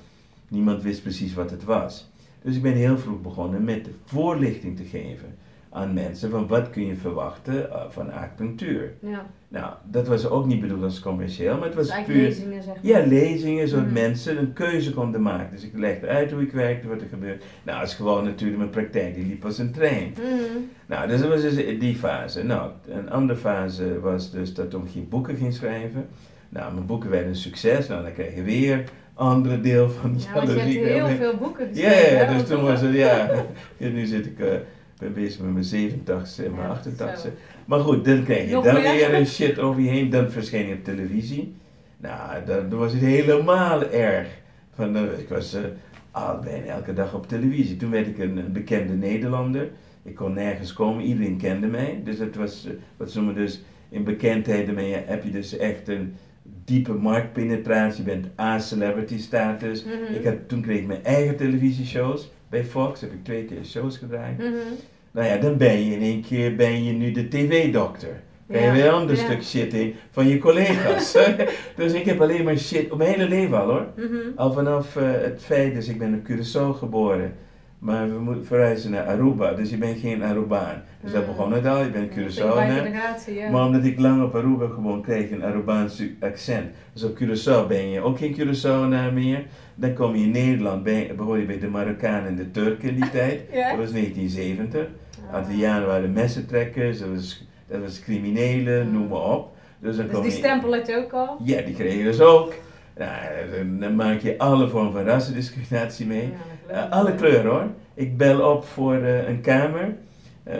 Niemand wist precies wat het was. Dus ik ben heel vroeg begonnen met de voorlichting te geven aan mensen van wat kun je verwachten eh, van acupunctuur. Ja. Nou, dat was ook niet bedoeld als commercieel, maar het was Dus puur. lezingen zeg maar. Ja, lezingen, zodat Mhm. mensen een keuze konden maken. Dus ik legde uit hoe ik werkte, wat er gebeurde. Nou, is gewoon natuurlijk mijn praktijk, die liep als een trein. Mhm. Nou, dus dat was dus die fase. Nou, een andere fase was dus dat ik boeken ging schrijven. Nou, mijn boeken werden een succes. Nou, dan krijg je weer andere deel van Ja, want je hebt heel veel boeken Ja, geschreven. ja, hè, dus toen was het, ja. ja nu zit ik, eh, ben bezig met mijn 87 en mijn Ja, 88. zo. Maar goed, dan krijg je dan weer een shit over je heen. Dan verscheen je op televisie. Nou, dan, dan was het helemaal erg. Van, eh, ik was eh, al bijna elke dag op televisie. Toen werd ik een, een bekende Nederlander. Ik kon nergens komen, iedereen kende mij. Dus het was, wat ze noemen dus, in bekendheid heb je dus echt een diepe marktpenetratie. Je bent A-celebrity status. Mhm. Ik had, toen kreeg ik mijn eigen televisieshows. Bij Fox heb ik twee keer shows gedraaid. Mhm. Nou ja, dan ben je in één keer ben je nu de tv-dokter. Krijg je Ja, weer een ander ja. stuk shit in van je collega's. dus ik heb alleen maar shit, op mijn hele leven al hoor. Mhm. Al vanaf eh, het feit, dus ik ben op Curaçao geboren. Maar we moeten verhuizen naar Aruba, dus je bent geen Arubaan. Dus dat Mm. begon het al, je bent Curaçao. bij ja. Maar omdat ik lang op Aruba gewoon kreeg een Arubaans accent. Dus op Curaçao ben je ook geen Curaçaoenaar meer. Dan kom je in Nederland, ben, behoor je bij de Marokkanen en de Turken in die tijd. Ja? Dat was 1970. Ah. Antillianen waren messentrekkers, dat was, dat was criminelen, Mm. noem maar op. Dus, dan Dus kom die je- stempel had je ook al? Ja, die kreeg je dus ook. Nou, dan- dan maak je alle vormen van rassendiscriminatie mee. Ja, Eh, alle kleuren hoor. Ik bel op voor eh, een kamer. eh,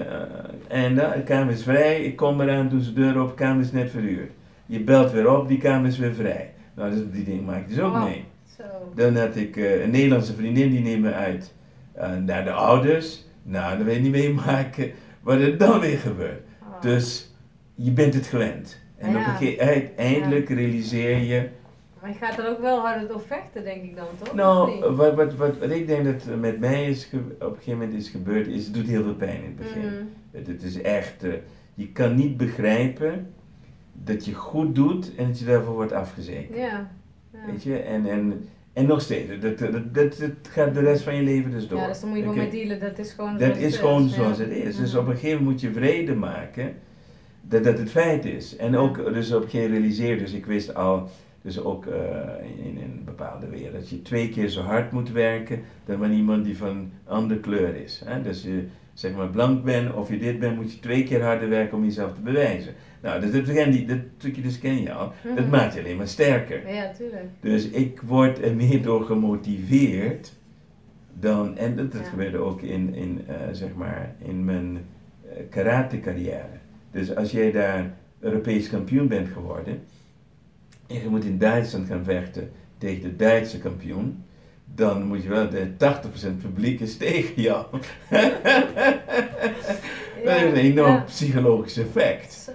en de kamer is vrij. Ik kom eraan, doe ze deur op. De kamer is net verhuurd. Je belt weer op, die kamer is weer vrij. Nou, dus die ding maak ik dus ook mee. Zo. Dan had ik een Nederlandse vriendin, die neemt me uit naar de ouders. Nou, dan wil je niet meemaken wat er dan weer gebeurt. Oh. Dus je bent het gewend. En Ja. op een gegeven moment, eindelijk realiseer je... Maar je gaat er ook wel harder door vechten, denk ik dan, toch? Nou, wat, wat, wat, wat ik denk dat met mij is op een gegeven moment is gebeurd, is het doet heel veel pijn in het begin. Mhm. Het, het is echt, eh, je kan niet begrijpen dat je goed doet en dat je daarvoor wordt afgezekerd. Ja. Ja. Weet je, en, en, en nog steeds, dat, dat, dat, dat, dat gaat de rest van je leven dus door. ja, dus dan moet je gewoon mee dealen, dat is gewoon Dat is gewoon zoals het is. Dus Mhm. op een gegeven moment moet je vrede maken dat dat het feit is. En ook dus op een gegeven moment realiseer, dus ik wist al, dus ook eh, in, in een bepaalde wereld, dat je twee keer zo hard moet werken dan wanneer iemand die van andere kleur is. Hè? Dus je zeg maar blank bent of je dit bent, moet je twee keer harder werken om jezelf te bewijzen. Nou, dat, ken die, dat stukje dus ken je al. Dat Mhm. maakt je alleen maar sterker. Ja, tuurlijk. Dus ik word er meer door gemotiveerd dan, en dat, dat Ja. gebeurde ook in, in, eh, zeg maar, in mijn eh, karate carrière. Dus als jij daar Europees kampioen bent geworden en je moet in Duitsland gaan vechten tegen de Duitse kampioen, dan moet je wel, de 80% publiek is tegen jou. dat heeft een enorm Ja. psychologisch effect. Zo.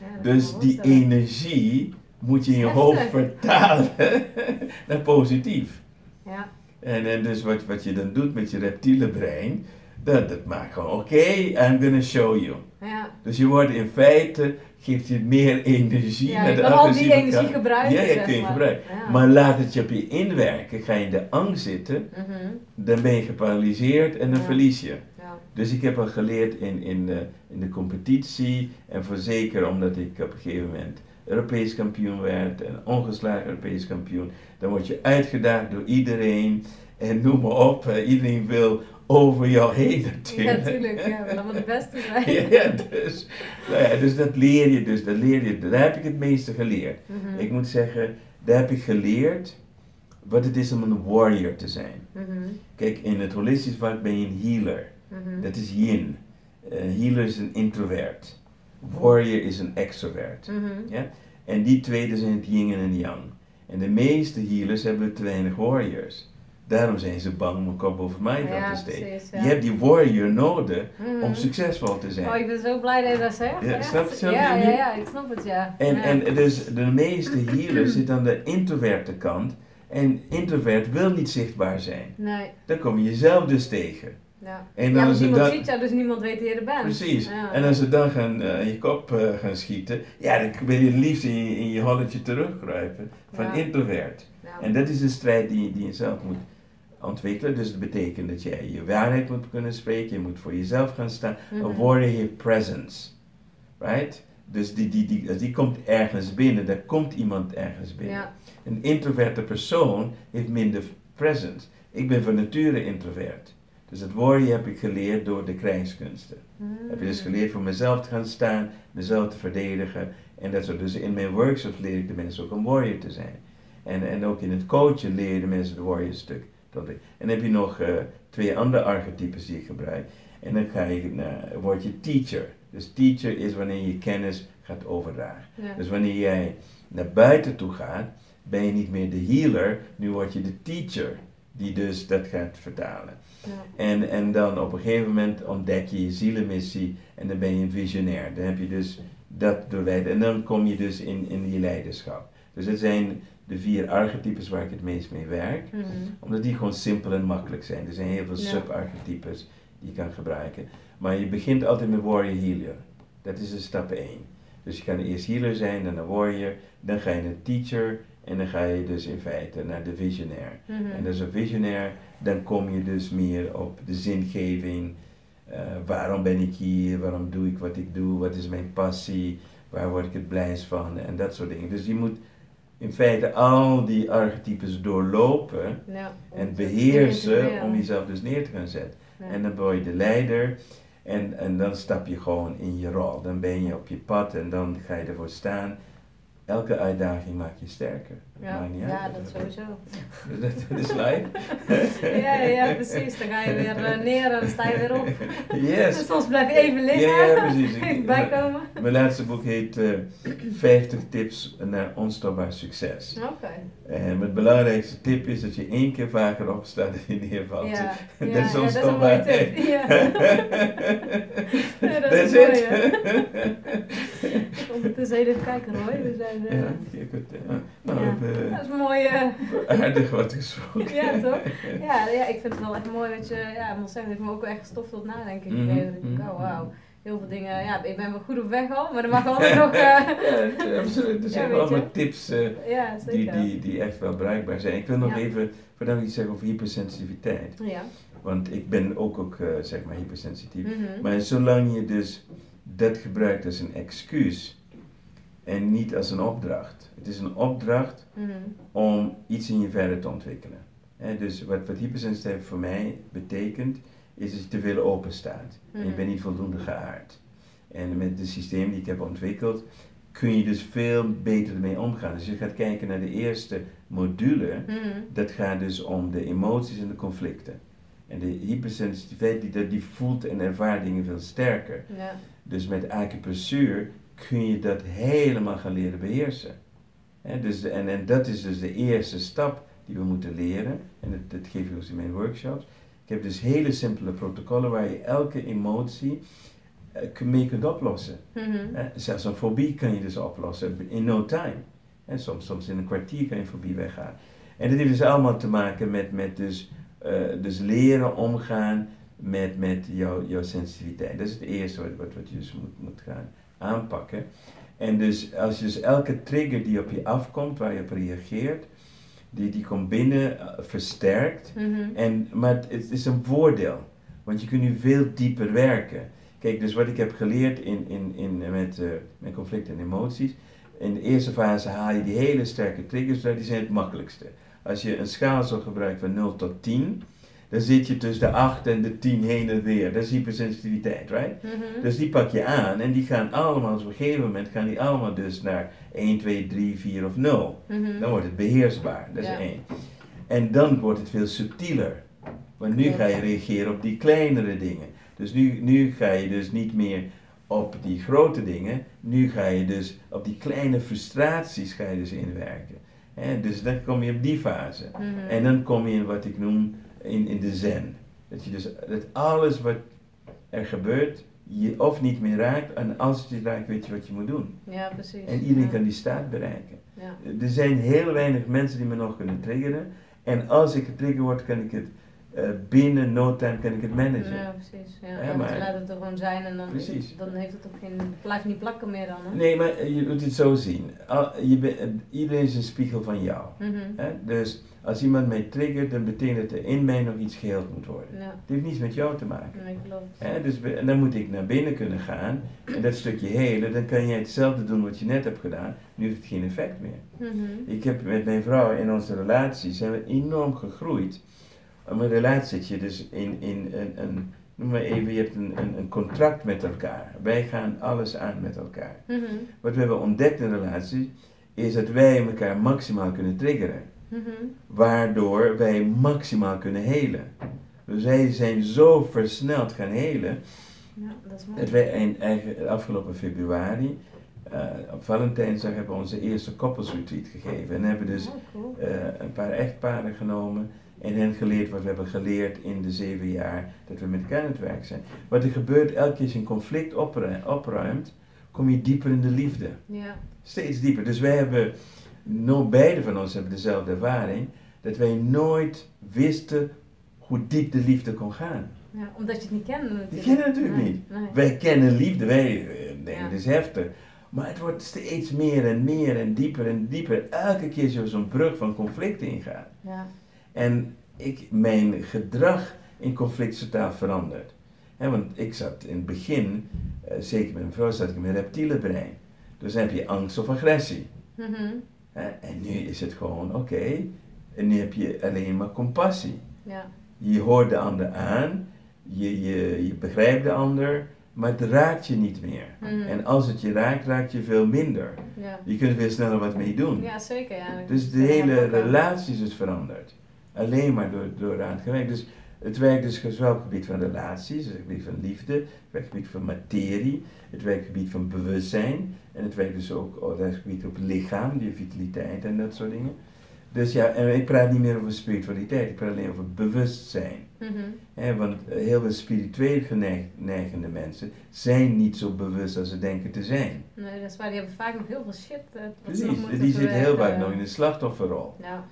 Ja, Dus die energie moet je in je hoofd vertalen naar positief. Ja. En, en dus wat, wat je dan doet met je reptiele brein, dat, dat maakt gewoon, oké, I'm gonna show you. Ja. Dus je wordt in feite, geeft je meer energie Ja, je de kan al die energie gebruiken, Ja, zeg kun je maar. gebruiken. Ja. Maar laat het je op je inwerken, ga je in de angst zitten, Mhm. dan ben je geparalyseerd en dan Ja. verlies je. Ja. Dus ik heb al geleerd in, in, de, in de competitie en voor zeker omdat ik op een gegeven moment Europees kampioen werd en ongeslagen Europees kampioen, dan word je uitgedaagd door iedereen en noem maar op, eh, iedereen wil over jou heen Ja, natuurlijk. tuurlijk. Ja, we willen allemaal de beste zijn. Ja, ja, dus, nou ja, dus dat leer je, dus dat leer je, daar heb ik het meeste geleerd. Mhm. Ik moet zeggen, daar heb ik geleerd wat het is om een warrior te zijn. Mhm. Kijk, in het holistisch vak ben je een healer. Mhm. Dat is yin. Eh, healer is een introvert. Warrior is een extrovert. Ja? En die twee dat zijn het yin en het yang. En de meeste healers hebben te weinig warriors. Daarom zijn ze bang om een kop over mij Ja, te steken. precies, Je ja. hebt die warrior nodig Mhm. om succesvol te zijn. Oh, ik ben zo blij dat je dat zegt. Ja, snap je- snap ja, ja, ja, ik snap het, ja. En, ja. en dus de meeste healers zitten aan de introverte kant. En introvert wil niet zichtbaar zijn. Nee, Dan kom je jezelf dus tegen. ja. En ja, dan is het niemand dan- ziet jou, dus niemand weet wie je er bent. Precies. Ja. En als ze dan gaan, eh, je kop eh, gaan schieten, ja, dan wil je het liefst in je, in je holletje terugkruipen van Ja. introvert. Ja. En dat is de strijd die, die je zelf moet ontwikkelen. Dus dat betekent dat jij je waarheid moet kunnen spreken, je moet voor jezelf gaan staan. Mhm. Een warrior heeft presence. Right? Dus die, die, die, als die komt ergens binnen, dan komt iemand ergens binnen. Ja. Een introverte persoon heeft minder presence. Ik ben van nature introvert. Dus het warrior heb ik geleerd door de krijgskunsten. Heb je dus geleerd voor mezelf te gaan staan, mezelf te verdedigen. En dat soort. Dus in mijn workshops leer ik de mensen ook een warrior te zijn. En, en ook in het coachen leer je de mensen het warrior stuk. Te ontwikkelen. En dan heb je nog eh, twee andere archetypes die ik gebruik. En dan ga je naar, word je teacher. Dus teacher is wanneer je kennis gaat overdragen. Ja. Dus wanneer jij naar buiten toe gaat, ben je niet meer de healer, nu word je de teacher. Die dus dat gaat vertalen. Ja. En, en dan op een gegeven moment ontdek je je zielenmissie en dan ben je een visionair. Dan heb je dus dat doorleid en dan kom je dus in, in je leiderschap. Dus dat zijn de vier archetypes waar ik het meest mee werk. Mhm. Omdat die gewoon simpel en makkelijk zijn. Er zijn heel veel Ja. subarchetypes die je kan gebruiken. Maar je begint altijd met warrior healer. Dat is de stap 1. Dus je kan eerst healer zijn, dan een warrior, dan ga je naar teacher en dan ga je dus in feite naar de visionair. Mhm. En als een visionair, dan kom je dus meer op de zingeving. Eh, waarom ben ik hier? Waarom doe ik wat ik doe? Wat is mijn passie? Waar word ik het blijst van? En dat soort dingen. Dus je moet in feite al die archetypes doorlopen Ja, en beheersen om jezelf dus neer te gaan zetten. Ja. En dan word je de leider en, en dan stap je gewoon in je rol. Dan ben je op je pad en dan ga je ervoor staan elke uitdaging maakt je sterker. Ja, Maakt niet ja uit. dat sowieso. Dat, dat is live. Ja, ja, precies. Dan ga je weer eh, neer en dan sta je weer op. Yes. Soms blijf je even liggen. Ja, ja, precies. Ik- bijkomen. Mijn laatste boek heet eh 50 tips naar onstopbaar succes. Oké. En mijn belangrijkste tip is dat je één keer vaker opstaat en je neervalt. Ja, Dat ja, is ja, dat is een mooie tip. Ja. Dat is hè. Ondertussen even kijken hoor. We zijn, eh, Ja, goed. ja. Nou, Ja. hebben Dat is mooi. eh, aardig wat gesproken. ja, toch? Ja, ja, ik vind het wel echt mooi dat je, ja, ik moet zeggen, het heeft me ook wel echt gestoft tot nadenken Mhm, gegeven. Ik denk, mhm, oh wauw, heel veel dingen, ja, ik ben wel goed op weg al, maar er mag altijd nog, eh, Ja, absoluut. Er zijn Ja, weet allemaal tips eh, ja, die, die, die echt wel bruikbaar zijn. Ik wil nog even voordat iets zeggen over hypersensitiviteit. Ja. Want ik ben ook, ook eh, zeg maar hypersensitief. Mhm. Maar zolang je dus dat gebruikt als een excuus en niet als een opdracht. Het is een opdracht Mhm. om iets in je verder te ontwikkelen. Hè, dus wat, wat hypersensitiviteit voor mij betekent, is dat je te veel open staat. En je Mhm. bent niet voldoende geaard. En met het systeem die ik heb ontwikkeld, kun je dus veel beter ermee omgaan. Dus je gaat kijken naar de eerste module, Mhm. dat gaat dus om de emoties en de conflicten. En de hypersensitiviteit, die, die voelt en ervaart dingen veel sterker. Ja. Dus met acupressuur kun je dat helemaal gaan leren beheersen. Dus, de- en, en dat is dus de eerste stap die we moeten leren. En dat, dat geef ik ook in mijn workshops. Ik heb dus hele simpele protocollen waar je elke emotie kun- mee kunt oplossen. Mhm. Hè, zelfs een fobie kan je dus oplossen in no time. Soms, soms in een kwartier kan je fobie weggaan. En dat heeft dus allemaal te maken met, met dus, eh, dus leren omgaan met, met jouw, jouw sensitiviteit. Dat is het eerste wat, wat, wat je dus moet, moet gaan aanpakken. En dus als je dus elke trigger die op je afkomt, waar je op reageert, die, die komt binnen, eh, versterkt. Mhm. En, maar het, het is een voordeel, want je kunt nu veel dieper werken. Kijk, dus wat ik heb geleerd in, in, in, met, eh, met conflicten en emoties. In de eerste fase haal je die hele sterke triggers die zijn het makkelijkste. Als je een schaal zou gebruiken van 0 tot 10, dan zit je tussen de 8 en de 10 heen en weer. Dat is hypersensitiviteit, right? Mhm. Dus die pak je aan en die gaan allemaal, op een gegeven moment gaan die allemaal dus naar 1, 2, 3, 4 of 0. Mhm. Dan wordt het beheersbaar, dat is Ja. één. En dan wordt het veel subtieler. Want nu ga je reageren op die kleinere dingen. Dus nu, nu ga je dus niet meer op die grote dingen, nu ga je dus op die kleine frustraties ga je dus inwerken. Dus dan kom je op die fase. Mhm. En dan kom je in wat ik noem in, in de zen. Dat je dus dat alles wat er gebeurt, je of niet meer raakt, en als het je raakt, weet je wat je moet doen. Ja, precies. En iedereen ja. kan die staat bereiken. Ja. Er zijn heel weinig mensen die me nog kunnen triggeren. En als ik getriggerd word, kan ik het eh, binnen no time kan ik het managen. Ja, precies. Ja. Maar- laat het er gewoon zijn en dan, Precies. dan heeft het ook geen, blijft niet plakken meer dan. Hè? Nee, maar je moet het zo zien. Al- je bent- eh, iedereen is een spiegel van jou. Mhm. Hè? Dus als iemand mij triggert, dan betekent dat er in mij nog iets geheeld moet worden. Ja, Het heeft niets met jou te maken. nee, klopt. Hè? Dus, en dan moet ik naar binnen kunnen gaan. En dat stukje helen, dan kan jij hetzelfde doen wat je net hebt gedaan. Nu heeft het geen effect meer. Mhm. Ik heb met mijn vrouw in onze relatie zijn we enorm gegroeid. Om een relatie zit je dus in, in een, een, noem maar even, je hebt een, een, een contract met elkaar. Wij gaan alles aan met elkaar. Mhm. Wat we hebben ontdekt in een relatie, is dat wij elkaar maximaal kunnen triggeren. Mhm. Waardoor wij maximaal kunnen helen. Dus wij zijn zo versneld gaan helen, Ja, dat is mooi. dat wij eigen, afgelopen februari, eh, op Valentijnsdag, hebben we onze eerste koppelsretreat gegeven. En hebben dus Oh, cool. eh, een paar echtparen genomen en hen geleerd wat we hebben geleerd in de zeven jaar dat we met elkaar aan het werk zijn. Wat er gebeurt elke keer als je een conflict opru- opruimt, kom je dieper in de liefde. Ja. Steeds dieper. Dus wij hebben, no, beide van ons hebben dezelfde ervaring, dat wij nooit wisten hoe diep de liefde kon gaan. ja, omdat je het niet kende natuurlijk. Kennen het natuurlijk Nee, niet. Nee. Wij kennen liefde, wij eh, denken het is heftig. Maar het wordt steeds meer en meer en dieper en dieper. Elke keer als je zo'n brug van conflict ingaat. Ja. En ik, mijn gedrag in conflict is totaal veranderd. Want ik zat in het begin, eh, zeker met mijn vrouw, zat ik in mijn reptiele brein. Dus dan heb je angst of agressie. Mhm. En nu is het gewoon, oké, en nu heb je alleen maar compassie. Ja. Je hoort de ander aan, je, je, je begrijpt de ander maar het raakt je niet meer. Mhm. En als het je raakt, raakt je veel minder. Ja. Je kunt er veel sneller wat mee doen. ja, zeker. Ja. Dus de hele relatie is veranderd. Alleen maar door, door aan het gewerkt. Dus het werkt dus zowel op het gebied van relaties, dus het gebied van liefde, het werkt op het gebied van materie, het werkt op het gebied van bewustzijn. En het werkt dus ook op het gebied op het lichaam, die vitaliteit en dat soort dingen. Dus ja, en ik praat niet meer over spiritualiteit, ik praat alleen over bewustzijn. Mhm. Hè, want eh, heel veel spiritueel geneig- neigende mensen zijn niet zo bewust als ze denken te zijn. Nee, dat is waar. Die hebben vaak nog heel veel shit. Precies, die zitten heel vaak nog in de slachtofferrol. Ja.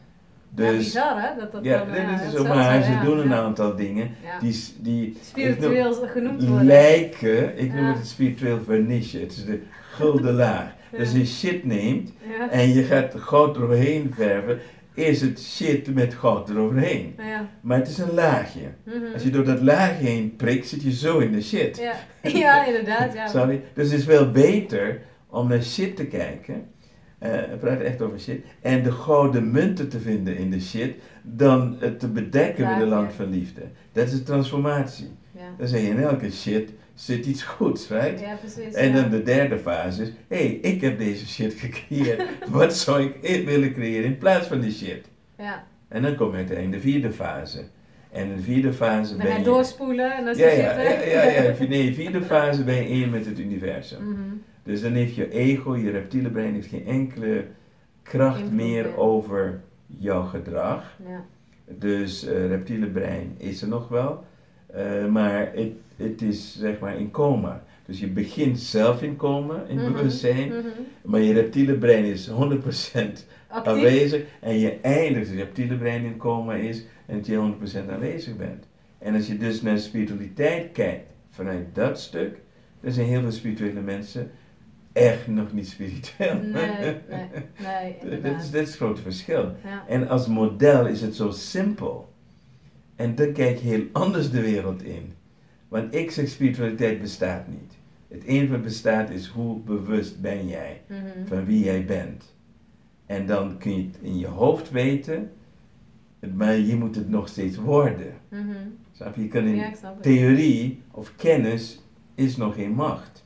Ja, Dus bizar hè? Dat dat ja, dan, dit ja, is zo, maar ze ja, doen een ja. aantal dingen Ja. die, die noem- Spiritueel genoemd worden. lijken, ik noem Ja. het het spiritueel vernisje, het is de gulden laag. Ja. Dus je shit neemt Ja. en je gaat goud eroverheen verven, is het shit met goud eroverheen. Ja. Maar het is een laagje. Mhm. Als je door dat laagje heen prikt, zit je zo in de shit. ja. ja, inderdaad. Ja. Je? Dus het is veel beter om naar shit te kijken. Eh we praten echt over shit. En de gouden munten te vinden in de shit. Dan het te bedekken met een land van liefde. Dat is de transformatie. Ja. Dan zeg je in elke shit zit iets goeds, right? ja, precies. En ja. dan de derde fase is: hé, hey, ik heb deze shit gecreëerd. Wat zou ik willen creëren in plaats van die shit? Ja. En dan kom je uiteindelijk in de vierde fase. En in de vierde fase Dan ben je doorspoelen en dan Ja, ja, ja, ja, ja. Nee, vierde fase ben je één met het universum. Mhm. Dus dan heeft je ego, je reptiele brein, heeft geen enkele kracht Invloed meer over jouw gedrag. Ja. Dus eh reptiele brein is er nog wel, eh, maar het, het is zeg maar in coma. Dus je begint zelf in coma, in Mhm. bewustzijn, Mhm. maar je reptiele brein is 100% Actief. aanwezig en je eindigt, het reptiele brein in coma is en dat je 100% aanwezig bent. En als je dus naar spiritualiteit kijkt vanuit dat stuk, dan zijn heel veel spirituele mensen echt nog niet spiritueel. Nee, nee, nee, dat, is, inderdaad. dat is het grote verschil. Ja. En als model is het zo simpel. En dan kijk je heel anders de wereld in. Want ik zeg spiritualiteit bestaat niet. Het enige wat bestaat is hoe bewust ben jij Mhm. van wie jij bent. En dan kun je het in je hoofd weten, maar je moet het nog steeds worden. Snap je? Je kan in Ja, theorie of kennis is nog geen macht.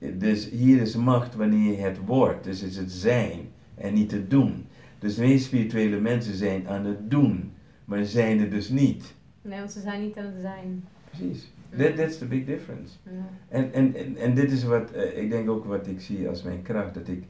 Dus hier is macht wanneer je het wordt, dus is het zijn en niet het doen. Dus de meeste spirituele mensen zijn aan het doen, maar zijn er dus niet. Nee, want ze zijn niet aan het zijn. Precies. That, that's the big difference. En, en, en dit is wat, eh, ik denk ook wat ik zie als mijn kracht, dat ik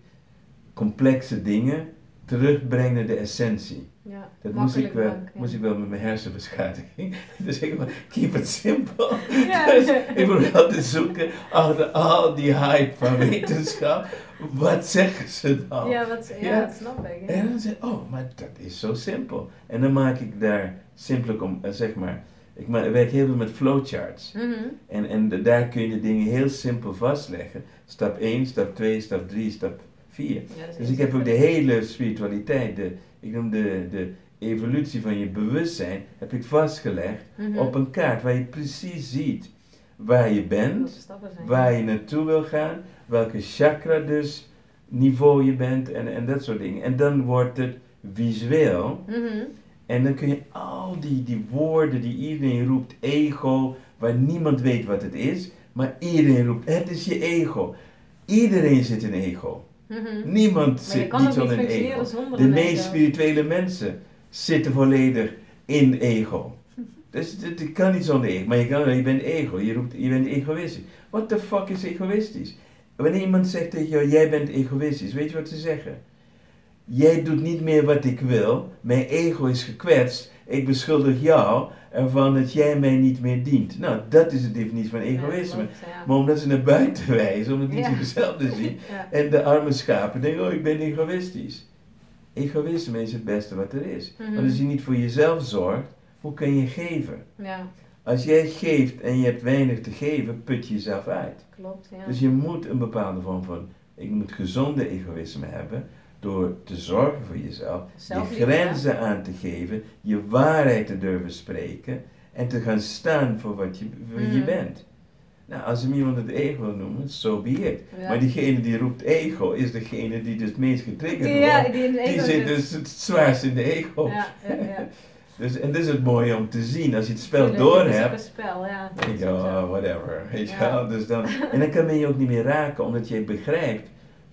complexe dingen terugbreng naar de essentie. Ja. Dat moest ik, wel, dank, ja. moest ik wel met mijn hersenbeschadiging. Dus ik keep it simple. Ja. Dus ik moet altijd zoeken achter al die hype van wetenschap. Wat zeggen ze dan? Ja, wat, ja, dat snap ik. En dan zeg ik, oh, maar dat is zo simpel. En dan maak ik daar simpel om, eh, zeg maar, ik werk heel veel met flowcharts. Mhm. En, en daar kun je dingen heel simpel vastleggen. Stap 1, stap 2, stap 3, stap 4. Ja, dat is Dus ik heb ook de hele spiritualiteit, de, ik noem de, de evolutie van je bewustzijn, heb ik vastgelegd Mhm. op een kaart waar je precies ziet waar je bent, waar je naartoe wil gaan, welke chakra dus niveau je bent en, en dat soort dingen. En dan wordt het visueel Mhm. en dan kun je al die, die woorden die iedereen roept, ego, waar niemand weet wat het is, maar iedereen roept, het is je ego. Iedereen zit in ego. Mhm. Niemand zit niet zonder een ego. zonder De meest spirituele mensen zitten volledig in ego. Dus het kan niet zonder ego. Maar je, kan, je bent ego, je, roept, je bent egoïstisch. What the fuck is egoïstisch? Wanneer iemand zegt tegen jou, jij bent egoïstisch, weet je wat ze zeggen? Jij doet niet meer wat ik wil, mijn ego is gekwetst, ik beschuldig jou ervan dat jij mij niet meer dient. Nou, dat is de definitie van Ja, egoïsme. klopt, ja. Maar omdat ze naar buiten wijzen, omdat niet Ja. zichzelf te zien, en de arme schapen denken, oh ik ben egoïstisch. Egoïsme is het beste wat er is. Mhm. Want als je niet voor jezelf zorgt, hoe kun je geven? ja, Als jij geeft en je hebt weinig te geven, put je jezelf uit. klopt. Ja. Dus je moet een bepaalde vorm van, ik moet gezonde egoïsme hebben, door te zorgen voor jezelf, je grenzen aan te geven, je waarheid te durven spreken en te gaan staan voor wat je, voor je Mhm. bent. Nou, als hem iemand het ego wil noemen, so be it. Ja. Maar diegene die roept ego, is degene die dus het meest getriggerd Die, ja, wordt. die zit dus het zwaarst in de ego. Ja. Dus, en dat is het mooie om te zien. Als je het spel door het hebt, een spel, ja. denk je, oh, zo. whatever. Weet je wel? Dus dan, en dan kan men je ook niet meer raken, omdat je begrijpt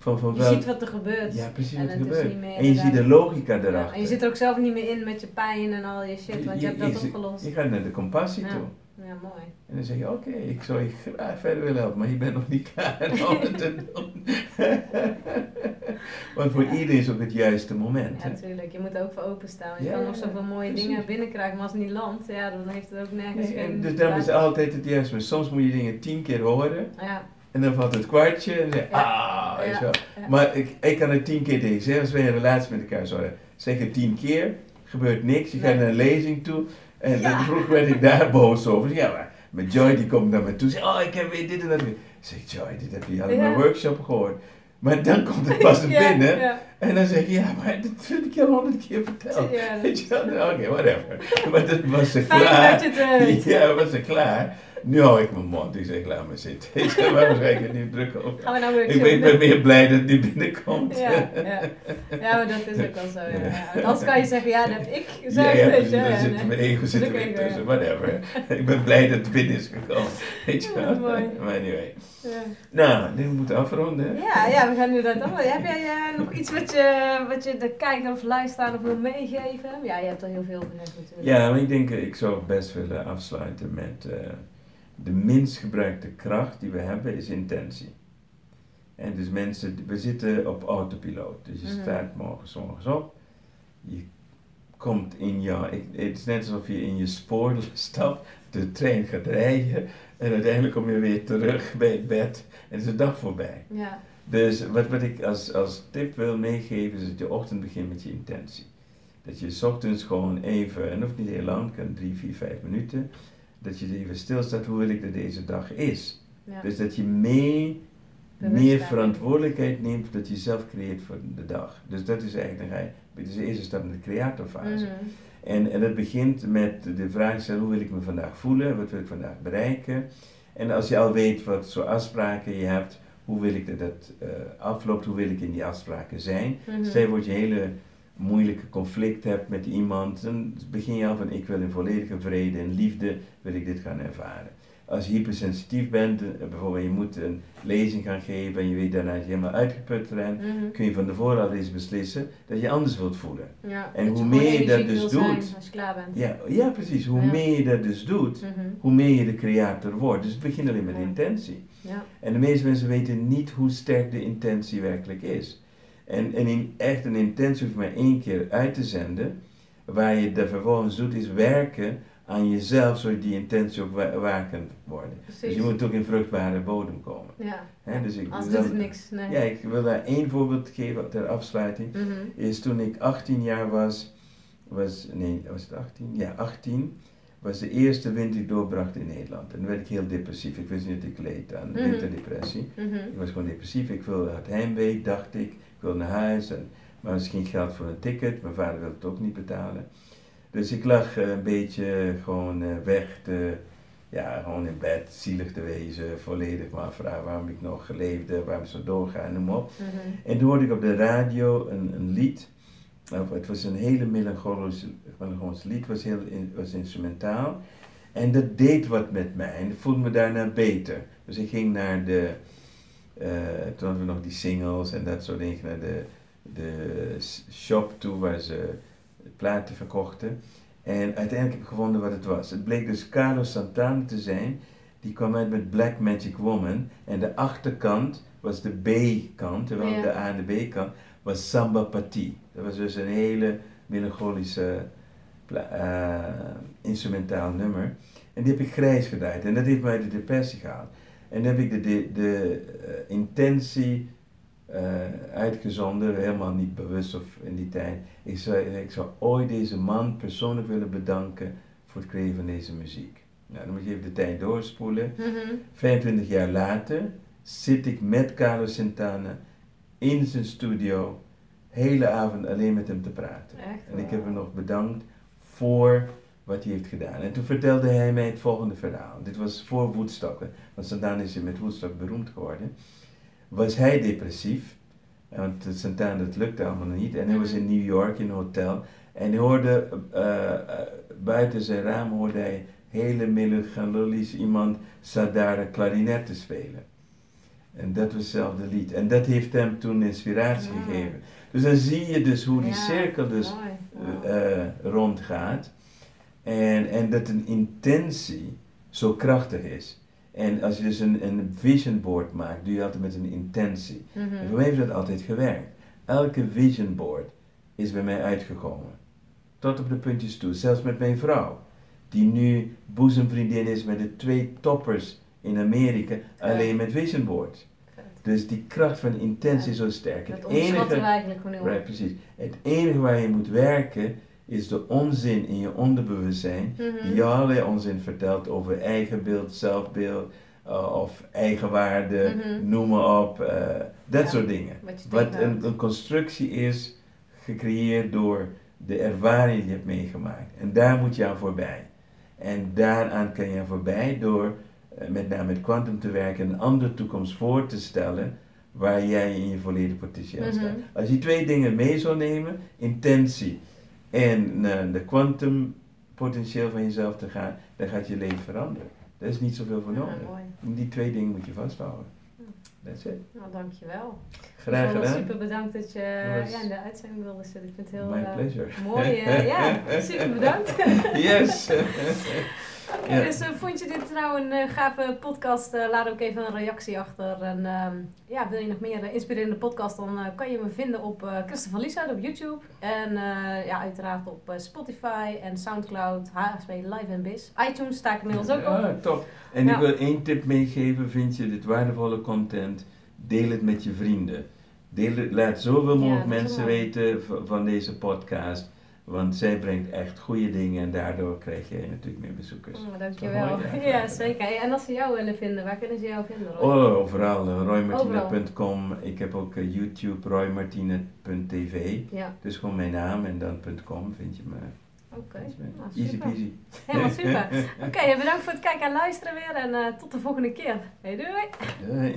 van, van Je wel... ziet wat er gebeurt. ja, precies en wat er gebeurt. En je ziet de logica erachter. En je zit er ook zelf niet meer in met je pijn en al je shit, want je, hebt dat opgelost. Je gaat naar de compassie toe. Ja, mooi. En dan zeg je, oké, ik zou je graag verder willen helpen, maar je bent nog niet klaar om het te doen. Want voor Ja. iedereen is ook het juiste moment. Ja, natuurlijk. Je moet er ook voor openstaan. Je Ja, kan nog zoveel mooie precies. dingen binnenkrijgen, maar als het niet landt, ja, dan heeft het ook nergens Nee, geen... dus daarom is altijd het juiste. Maar soms moet je dingen tien keer horen Ja, en dan valt het kwartje en dan zeg je, ah, weet je wel. Maar ik, ik kan het tien keer tegen zeggen, als wij een relatie met elkaar zouden zeggen tien keer, gebeurt niks, je gaat naar een lezing toe en dan vroeger werd ik daar boos over. Ja, maar met Joy die komt naar me toe en zegt, oh ik heb weer dit en dat. Ik zeg, Joy, dit heb je al in mijn workshop gehoord. Maar dan komt het pas binnen Ja, en dan zeg je, ja, maar dat heb ik je al honderd keer verteld. Ja, dat Weet je wel, oké, whatever. Maar dat was ze klaar. het. Ja, was ze klaar. Nu hou ik mijn mond. Ik zeg, laat maar zitten. Ik zeg, waarom ga ik er niet druk over? Gaan we nou weer Ik ben, ik ben meer blij dat die binnenkomt. Ja, ja. ja, maar dat is ook wel zo. Ja. Anders kan je zeggen, ja, dat heb ik gezegd. ja, daar Ja, zit nee. mijn ego zit er tussen. Whatever. Ik ben blij dat het binnen is gekomen. Weet je wel? mooi. Maar anyway. Ja. Nou, nu moeten we afronden. Ja, ja, we gaan nu dat allemaal. Heb jij eh, nog iets wat je, wat je de kijker of luisteraar wil meegeven? Ja, je hebt al heel veel gezegd natuurlijk. Ja, maar ik denk, eh, ik zou best willen afsluiten met eh, de minst gebruikte kracht die we hebben is intentie. En dus mensen, we zitten op autopiloot. Dus je Mhm. staat morgens, morgens op. Je komt in jouw, het is net alsof je in je spoor stapt, de trein gaat rijden en uiteindelijk kom je weer terug bij het bed en is de dag voorbij. Ja, Dus wat, wat ik als, als tip wil meegeven is dat je ochtend begint met je intentie. Dat je 's ochtends gewoon even, en hoeft niet heel lang, kan drie, vier, vijf minuten, dat je even stilstaat hoe wil ik dat deze dag is. ja. Dus dat je mee, meer verantwoordelijkheid neemt dat je zelf creëert voor de dag. Dus dat is eigenlijk, is de eerste stap in de creatorfase. Mhm. En, en dat begint met de vraag stellen, hoe wil ik me vandaag voelen, wat wil ik vandaag bereiken. En als je al weet wat voor afspraken je hebt, hoe wil ik dat dat eh, afloopt, hoe wil ik in die afspraken zijn. Mhm. Voor dat je hele moeilijke conflict hebt met iemand, dan begin je al van ik wil in volledige vrede en liefde, wil ik dit gaan ervaren. Als je hypersensitief bent, eh, bijvoorbeeld je moet een lezing gaan geven en je weet daarna dat je helemaal uitgeput bent, Mhm. kun je van tevoren al eens beslissen dat je anders wilt voelen. Ja, En hoe meer je dat dus zijn doet- als je klaar bent. Ja, ja precies. Hoe Ja. meer je dat dus doet, Mhm. hoe meer je de creator wordt. Dus het begint alleen met intentie. Ja. En de meeste mensen weten niet hoe sterk de intentie werkelijk is. En, en in, echt een intentie hoef je maar één keer uit te zenden. Waar je dat vervolgens doet, is werken aan jezelf, zodat die intentie ook wa- waar kan worden. Dus je moet ook in vruchtbare bodem komen. Ja. Dus ik, Anders dan- doet het niks. Nee. Ja, ik wil daar één voorbeeld geven ter afsluiting. Mhm. Is toen ik 18 jaar was, was, nee, was het 18? Ja, 18, was de eerste winter die ik doorbracht in Nederland. En dan werd ik heel depressief. Ik wist niet dat ik leed aan Mhm. winterdepressie. Mhm. Ik was gewoon depressief. Ik wilde het heimwee, dacht ik. Ik wilde naar huis. En, maar geen geld voor een ticket. Mijn vader wilde het ook niet betalen. Dus ik lag eh, een beetje gewoon eh, weg te, ja, gewoon in bed, zielig te wezen. Volledig maar afvragen waarom ik nog leefde, waarom ik zo doorga, noem maar op. Mhm. En toen hoorde ik op de radio een, een lied. Of het was een hele melancholisch, melancholisch lied, was heel was instrumentaal. En dat deed wat met mij en ik voelde me daarna beter. Dus ik ging naar de, toen hadden we nog die singles en dat soort dingen, naar de, de shop toe waar ze platen verkochten. En uiteindelijk heb ik gevonden wat het was. Het bleek dus Carlos Santana te zijn. Die kwam uit met Black Magic Woman. En de achterkant was de B-kant, terwijl Ja. de A en de B-kant was Samba Pati. Dat was dus een hele melancholische eh, instrumentaal nummer. En die heb ik grijs gedraaid. En dat heeft mij de depressie gehaald. En heb ik de, de, de eh, intentie eh, uitgezonden, helemaal niet bewust of in die tijd. Ik zou, ik zou ooit deze man persoonlijk willen bedanken voor het creëren van deze muziek. Nou, dan moet je even de tijd doorspoelen. Mhm. 25 jaar later zit ik met Carlos Santana in zijn studio, hele avond alleen met hem te praten. Echt? En ik heb hem nog bedankt voor wat hij heeft gedaan. En toen vertelde hij mij het volgende verhaal. Dit was voor Woodstock, want Santana is met Woodstock beroemd geworden. Was hij depressief, want Santana dat lukte allemaal niet. En hij was in New York in een hotel. En hij hoorde, uh, buiten zijn raam hoorde hij hele melancholisch iemand Sadara klarinet te spelen. En dat was hetzelfde lied. En dat heeft hem toen inspiratie gegeven. Dus dan zie je dus hoe die cirkel dus uh, rondgaat. En, en dat een intentie zo krachtig is. En als je dus een, een vision board maakt, doe je altijd met een intentie. Mm En voor mij heeft dat altijd gewerkt. Elke vision board is bij mij uitgekomen. Tot op de puntjes toe. Zelfs met mijn vrouw. Die nu boezemvriendin is met de twee toppers in Amerika. Alleen met vision boards. Dus die kracht van intentie is zo sterk. Het enige, we eigenlijk right, precies. Het enige waar je moet werken is de onzin in je onderbewustzijn mhm. die je allerlei onzin vertelt over eigen beeld, zelfbeeld uh, of eigenwaarde, mm noem maar op, uh, dat soort dingen. Wat, een, een, constructie is gecreëerd door de ervaring die je hebt meegemaakt. En daar moet je aan voorbij. En daaraan kan je aan voorbij door uh, met name met kwantum te werken, een andere toekomst voor te stellen waar jij in je volledige potentieel staat. Mhm. Als je die twee dingen mee zou nemen, intentie en naar de quantum potentieel van jezelf te gaan, dan gaat je leven veranderen. Daar is niet zoveel voor nodig. Ja, die twee dingen moet je vasthouden. That's it. Nou, dankjewel. Graag gedaan. Super bedankt dat je ja, in de uitzending wilde zitten. Ik vind het heel uh, pleasure. mooi. Uh, ja, super bedankt. yes. Dus uh, vond je dit nou een uh, gave podcast? Uh, laat ook even een reactie achter. En ehm, ja, wil je nog meer inspirerende podcast, dan kan je me vinden op uh, Christopher Lieshout op YouTube. En ja, uiteraard op Spotify en Soundcloud, HSB Live en Biz. iTunes sta ik inmiddels ook ja, op. top. En ik wil één tip meegeven. Vind je dit waardevolle content, deel het met je vrienden. Deel het, laat zoveel mogelijk mensen weten van deze podcast. Want zij brengt echt goede dingen en daardoor krijg je natuurlijk meer bezoekers. Oh, dankjewel. Ja, zeker. En als ze jou willen vinden, waar kunnen ze jou vinden? Roy? Oh, overal. Roymartina.com. Ik heb ook uh, YouTube, roymartina.tv. Ja. Dus gewoon mijn naam en dan .com vind je me. Oké. Okay. Nou, Easy peasy. Helemaal super. Oké, okay, bedankt voor het kijken en luisteren weer en uh, tot de volgende keer. Hey, doei! Doei!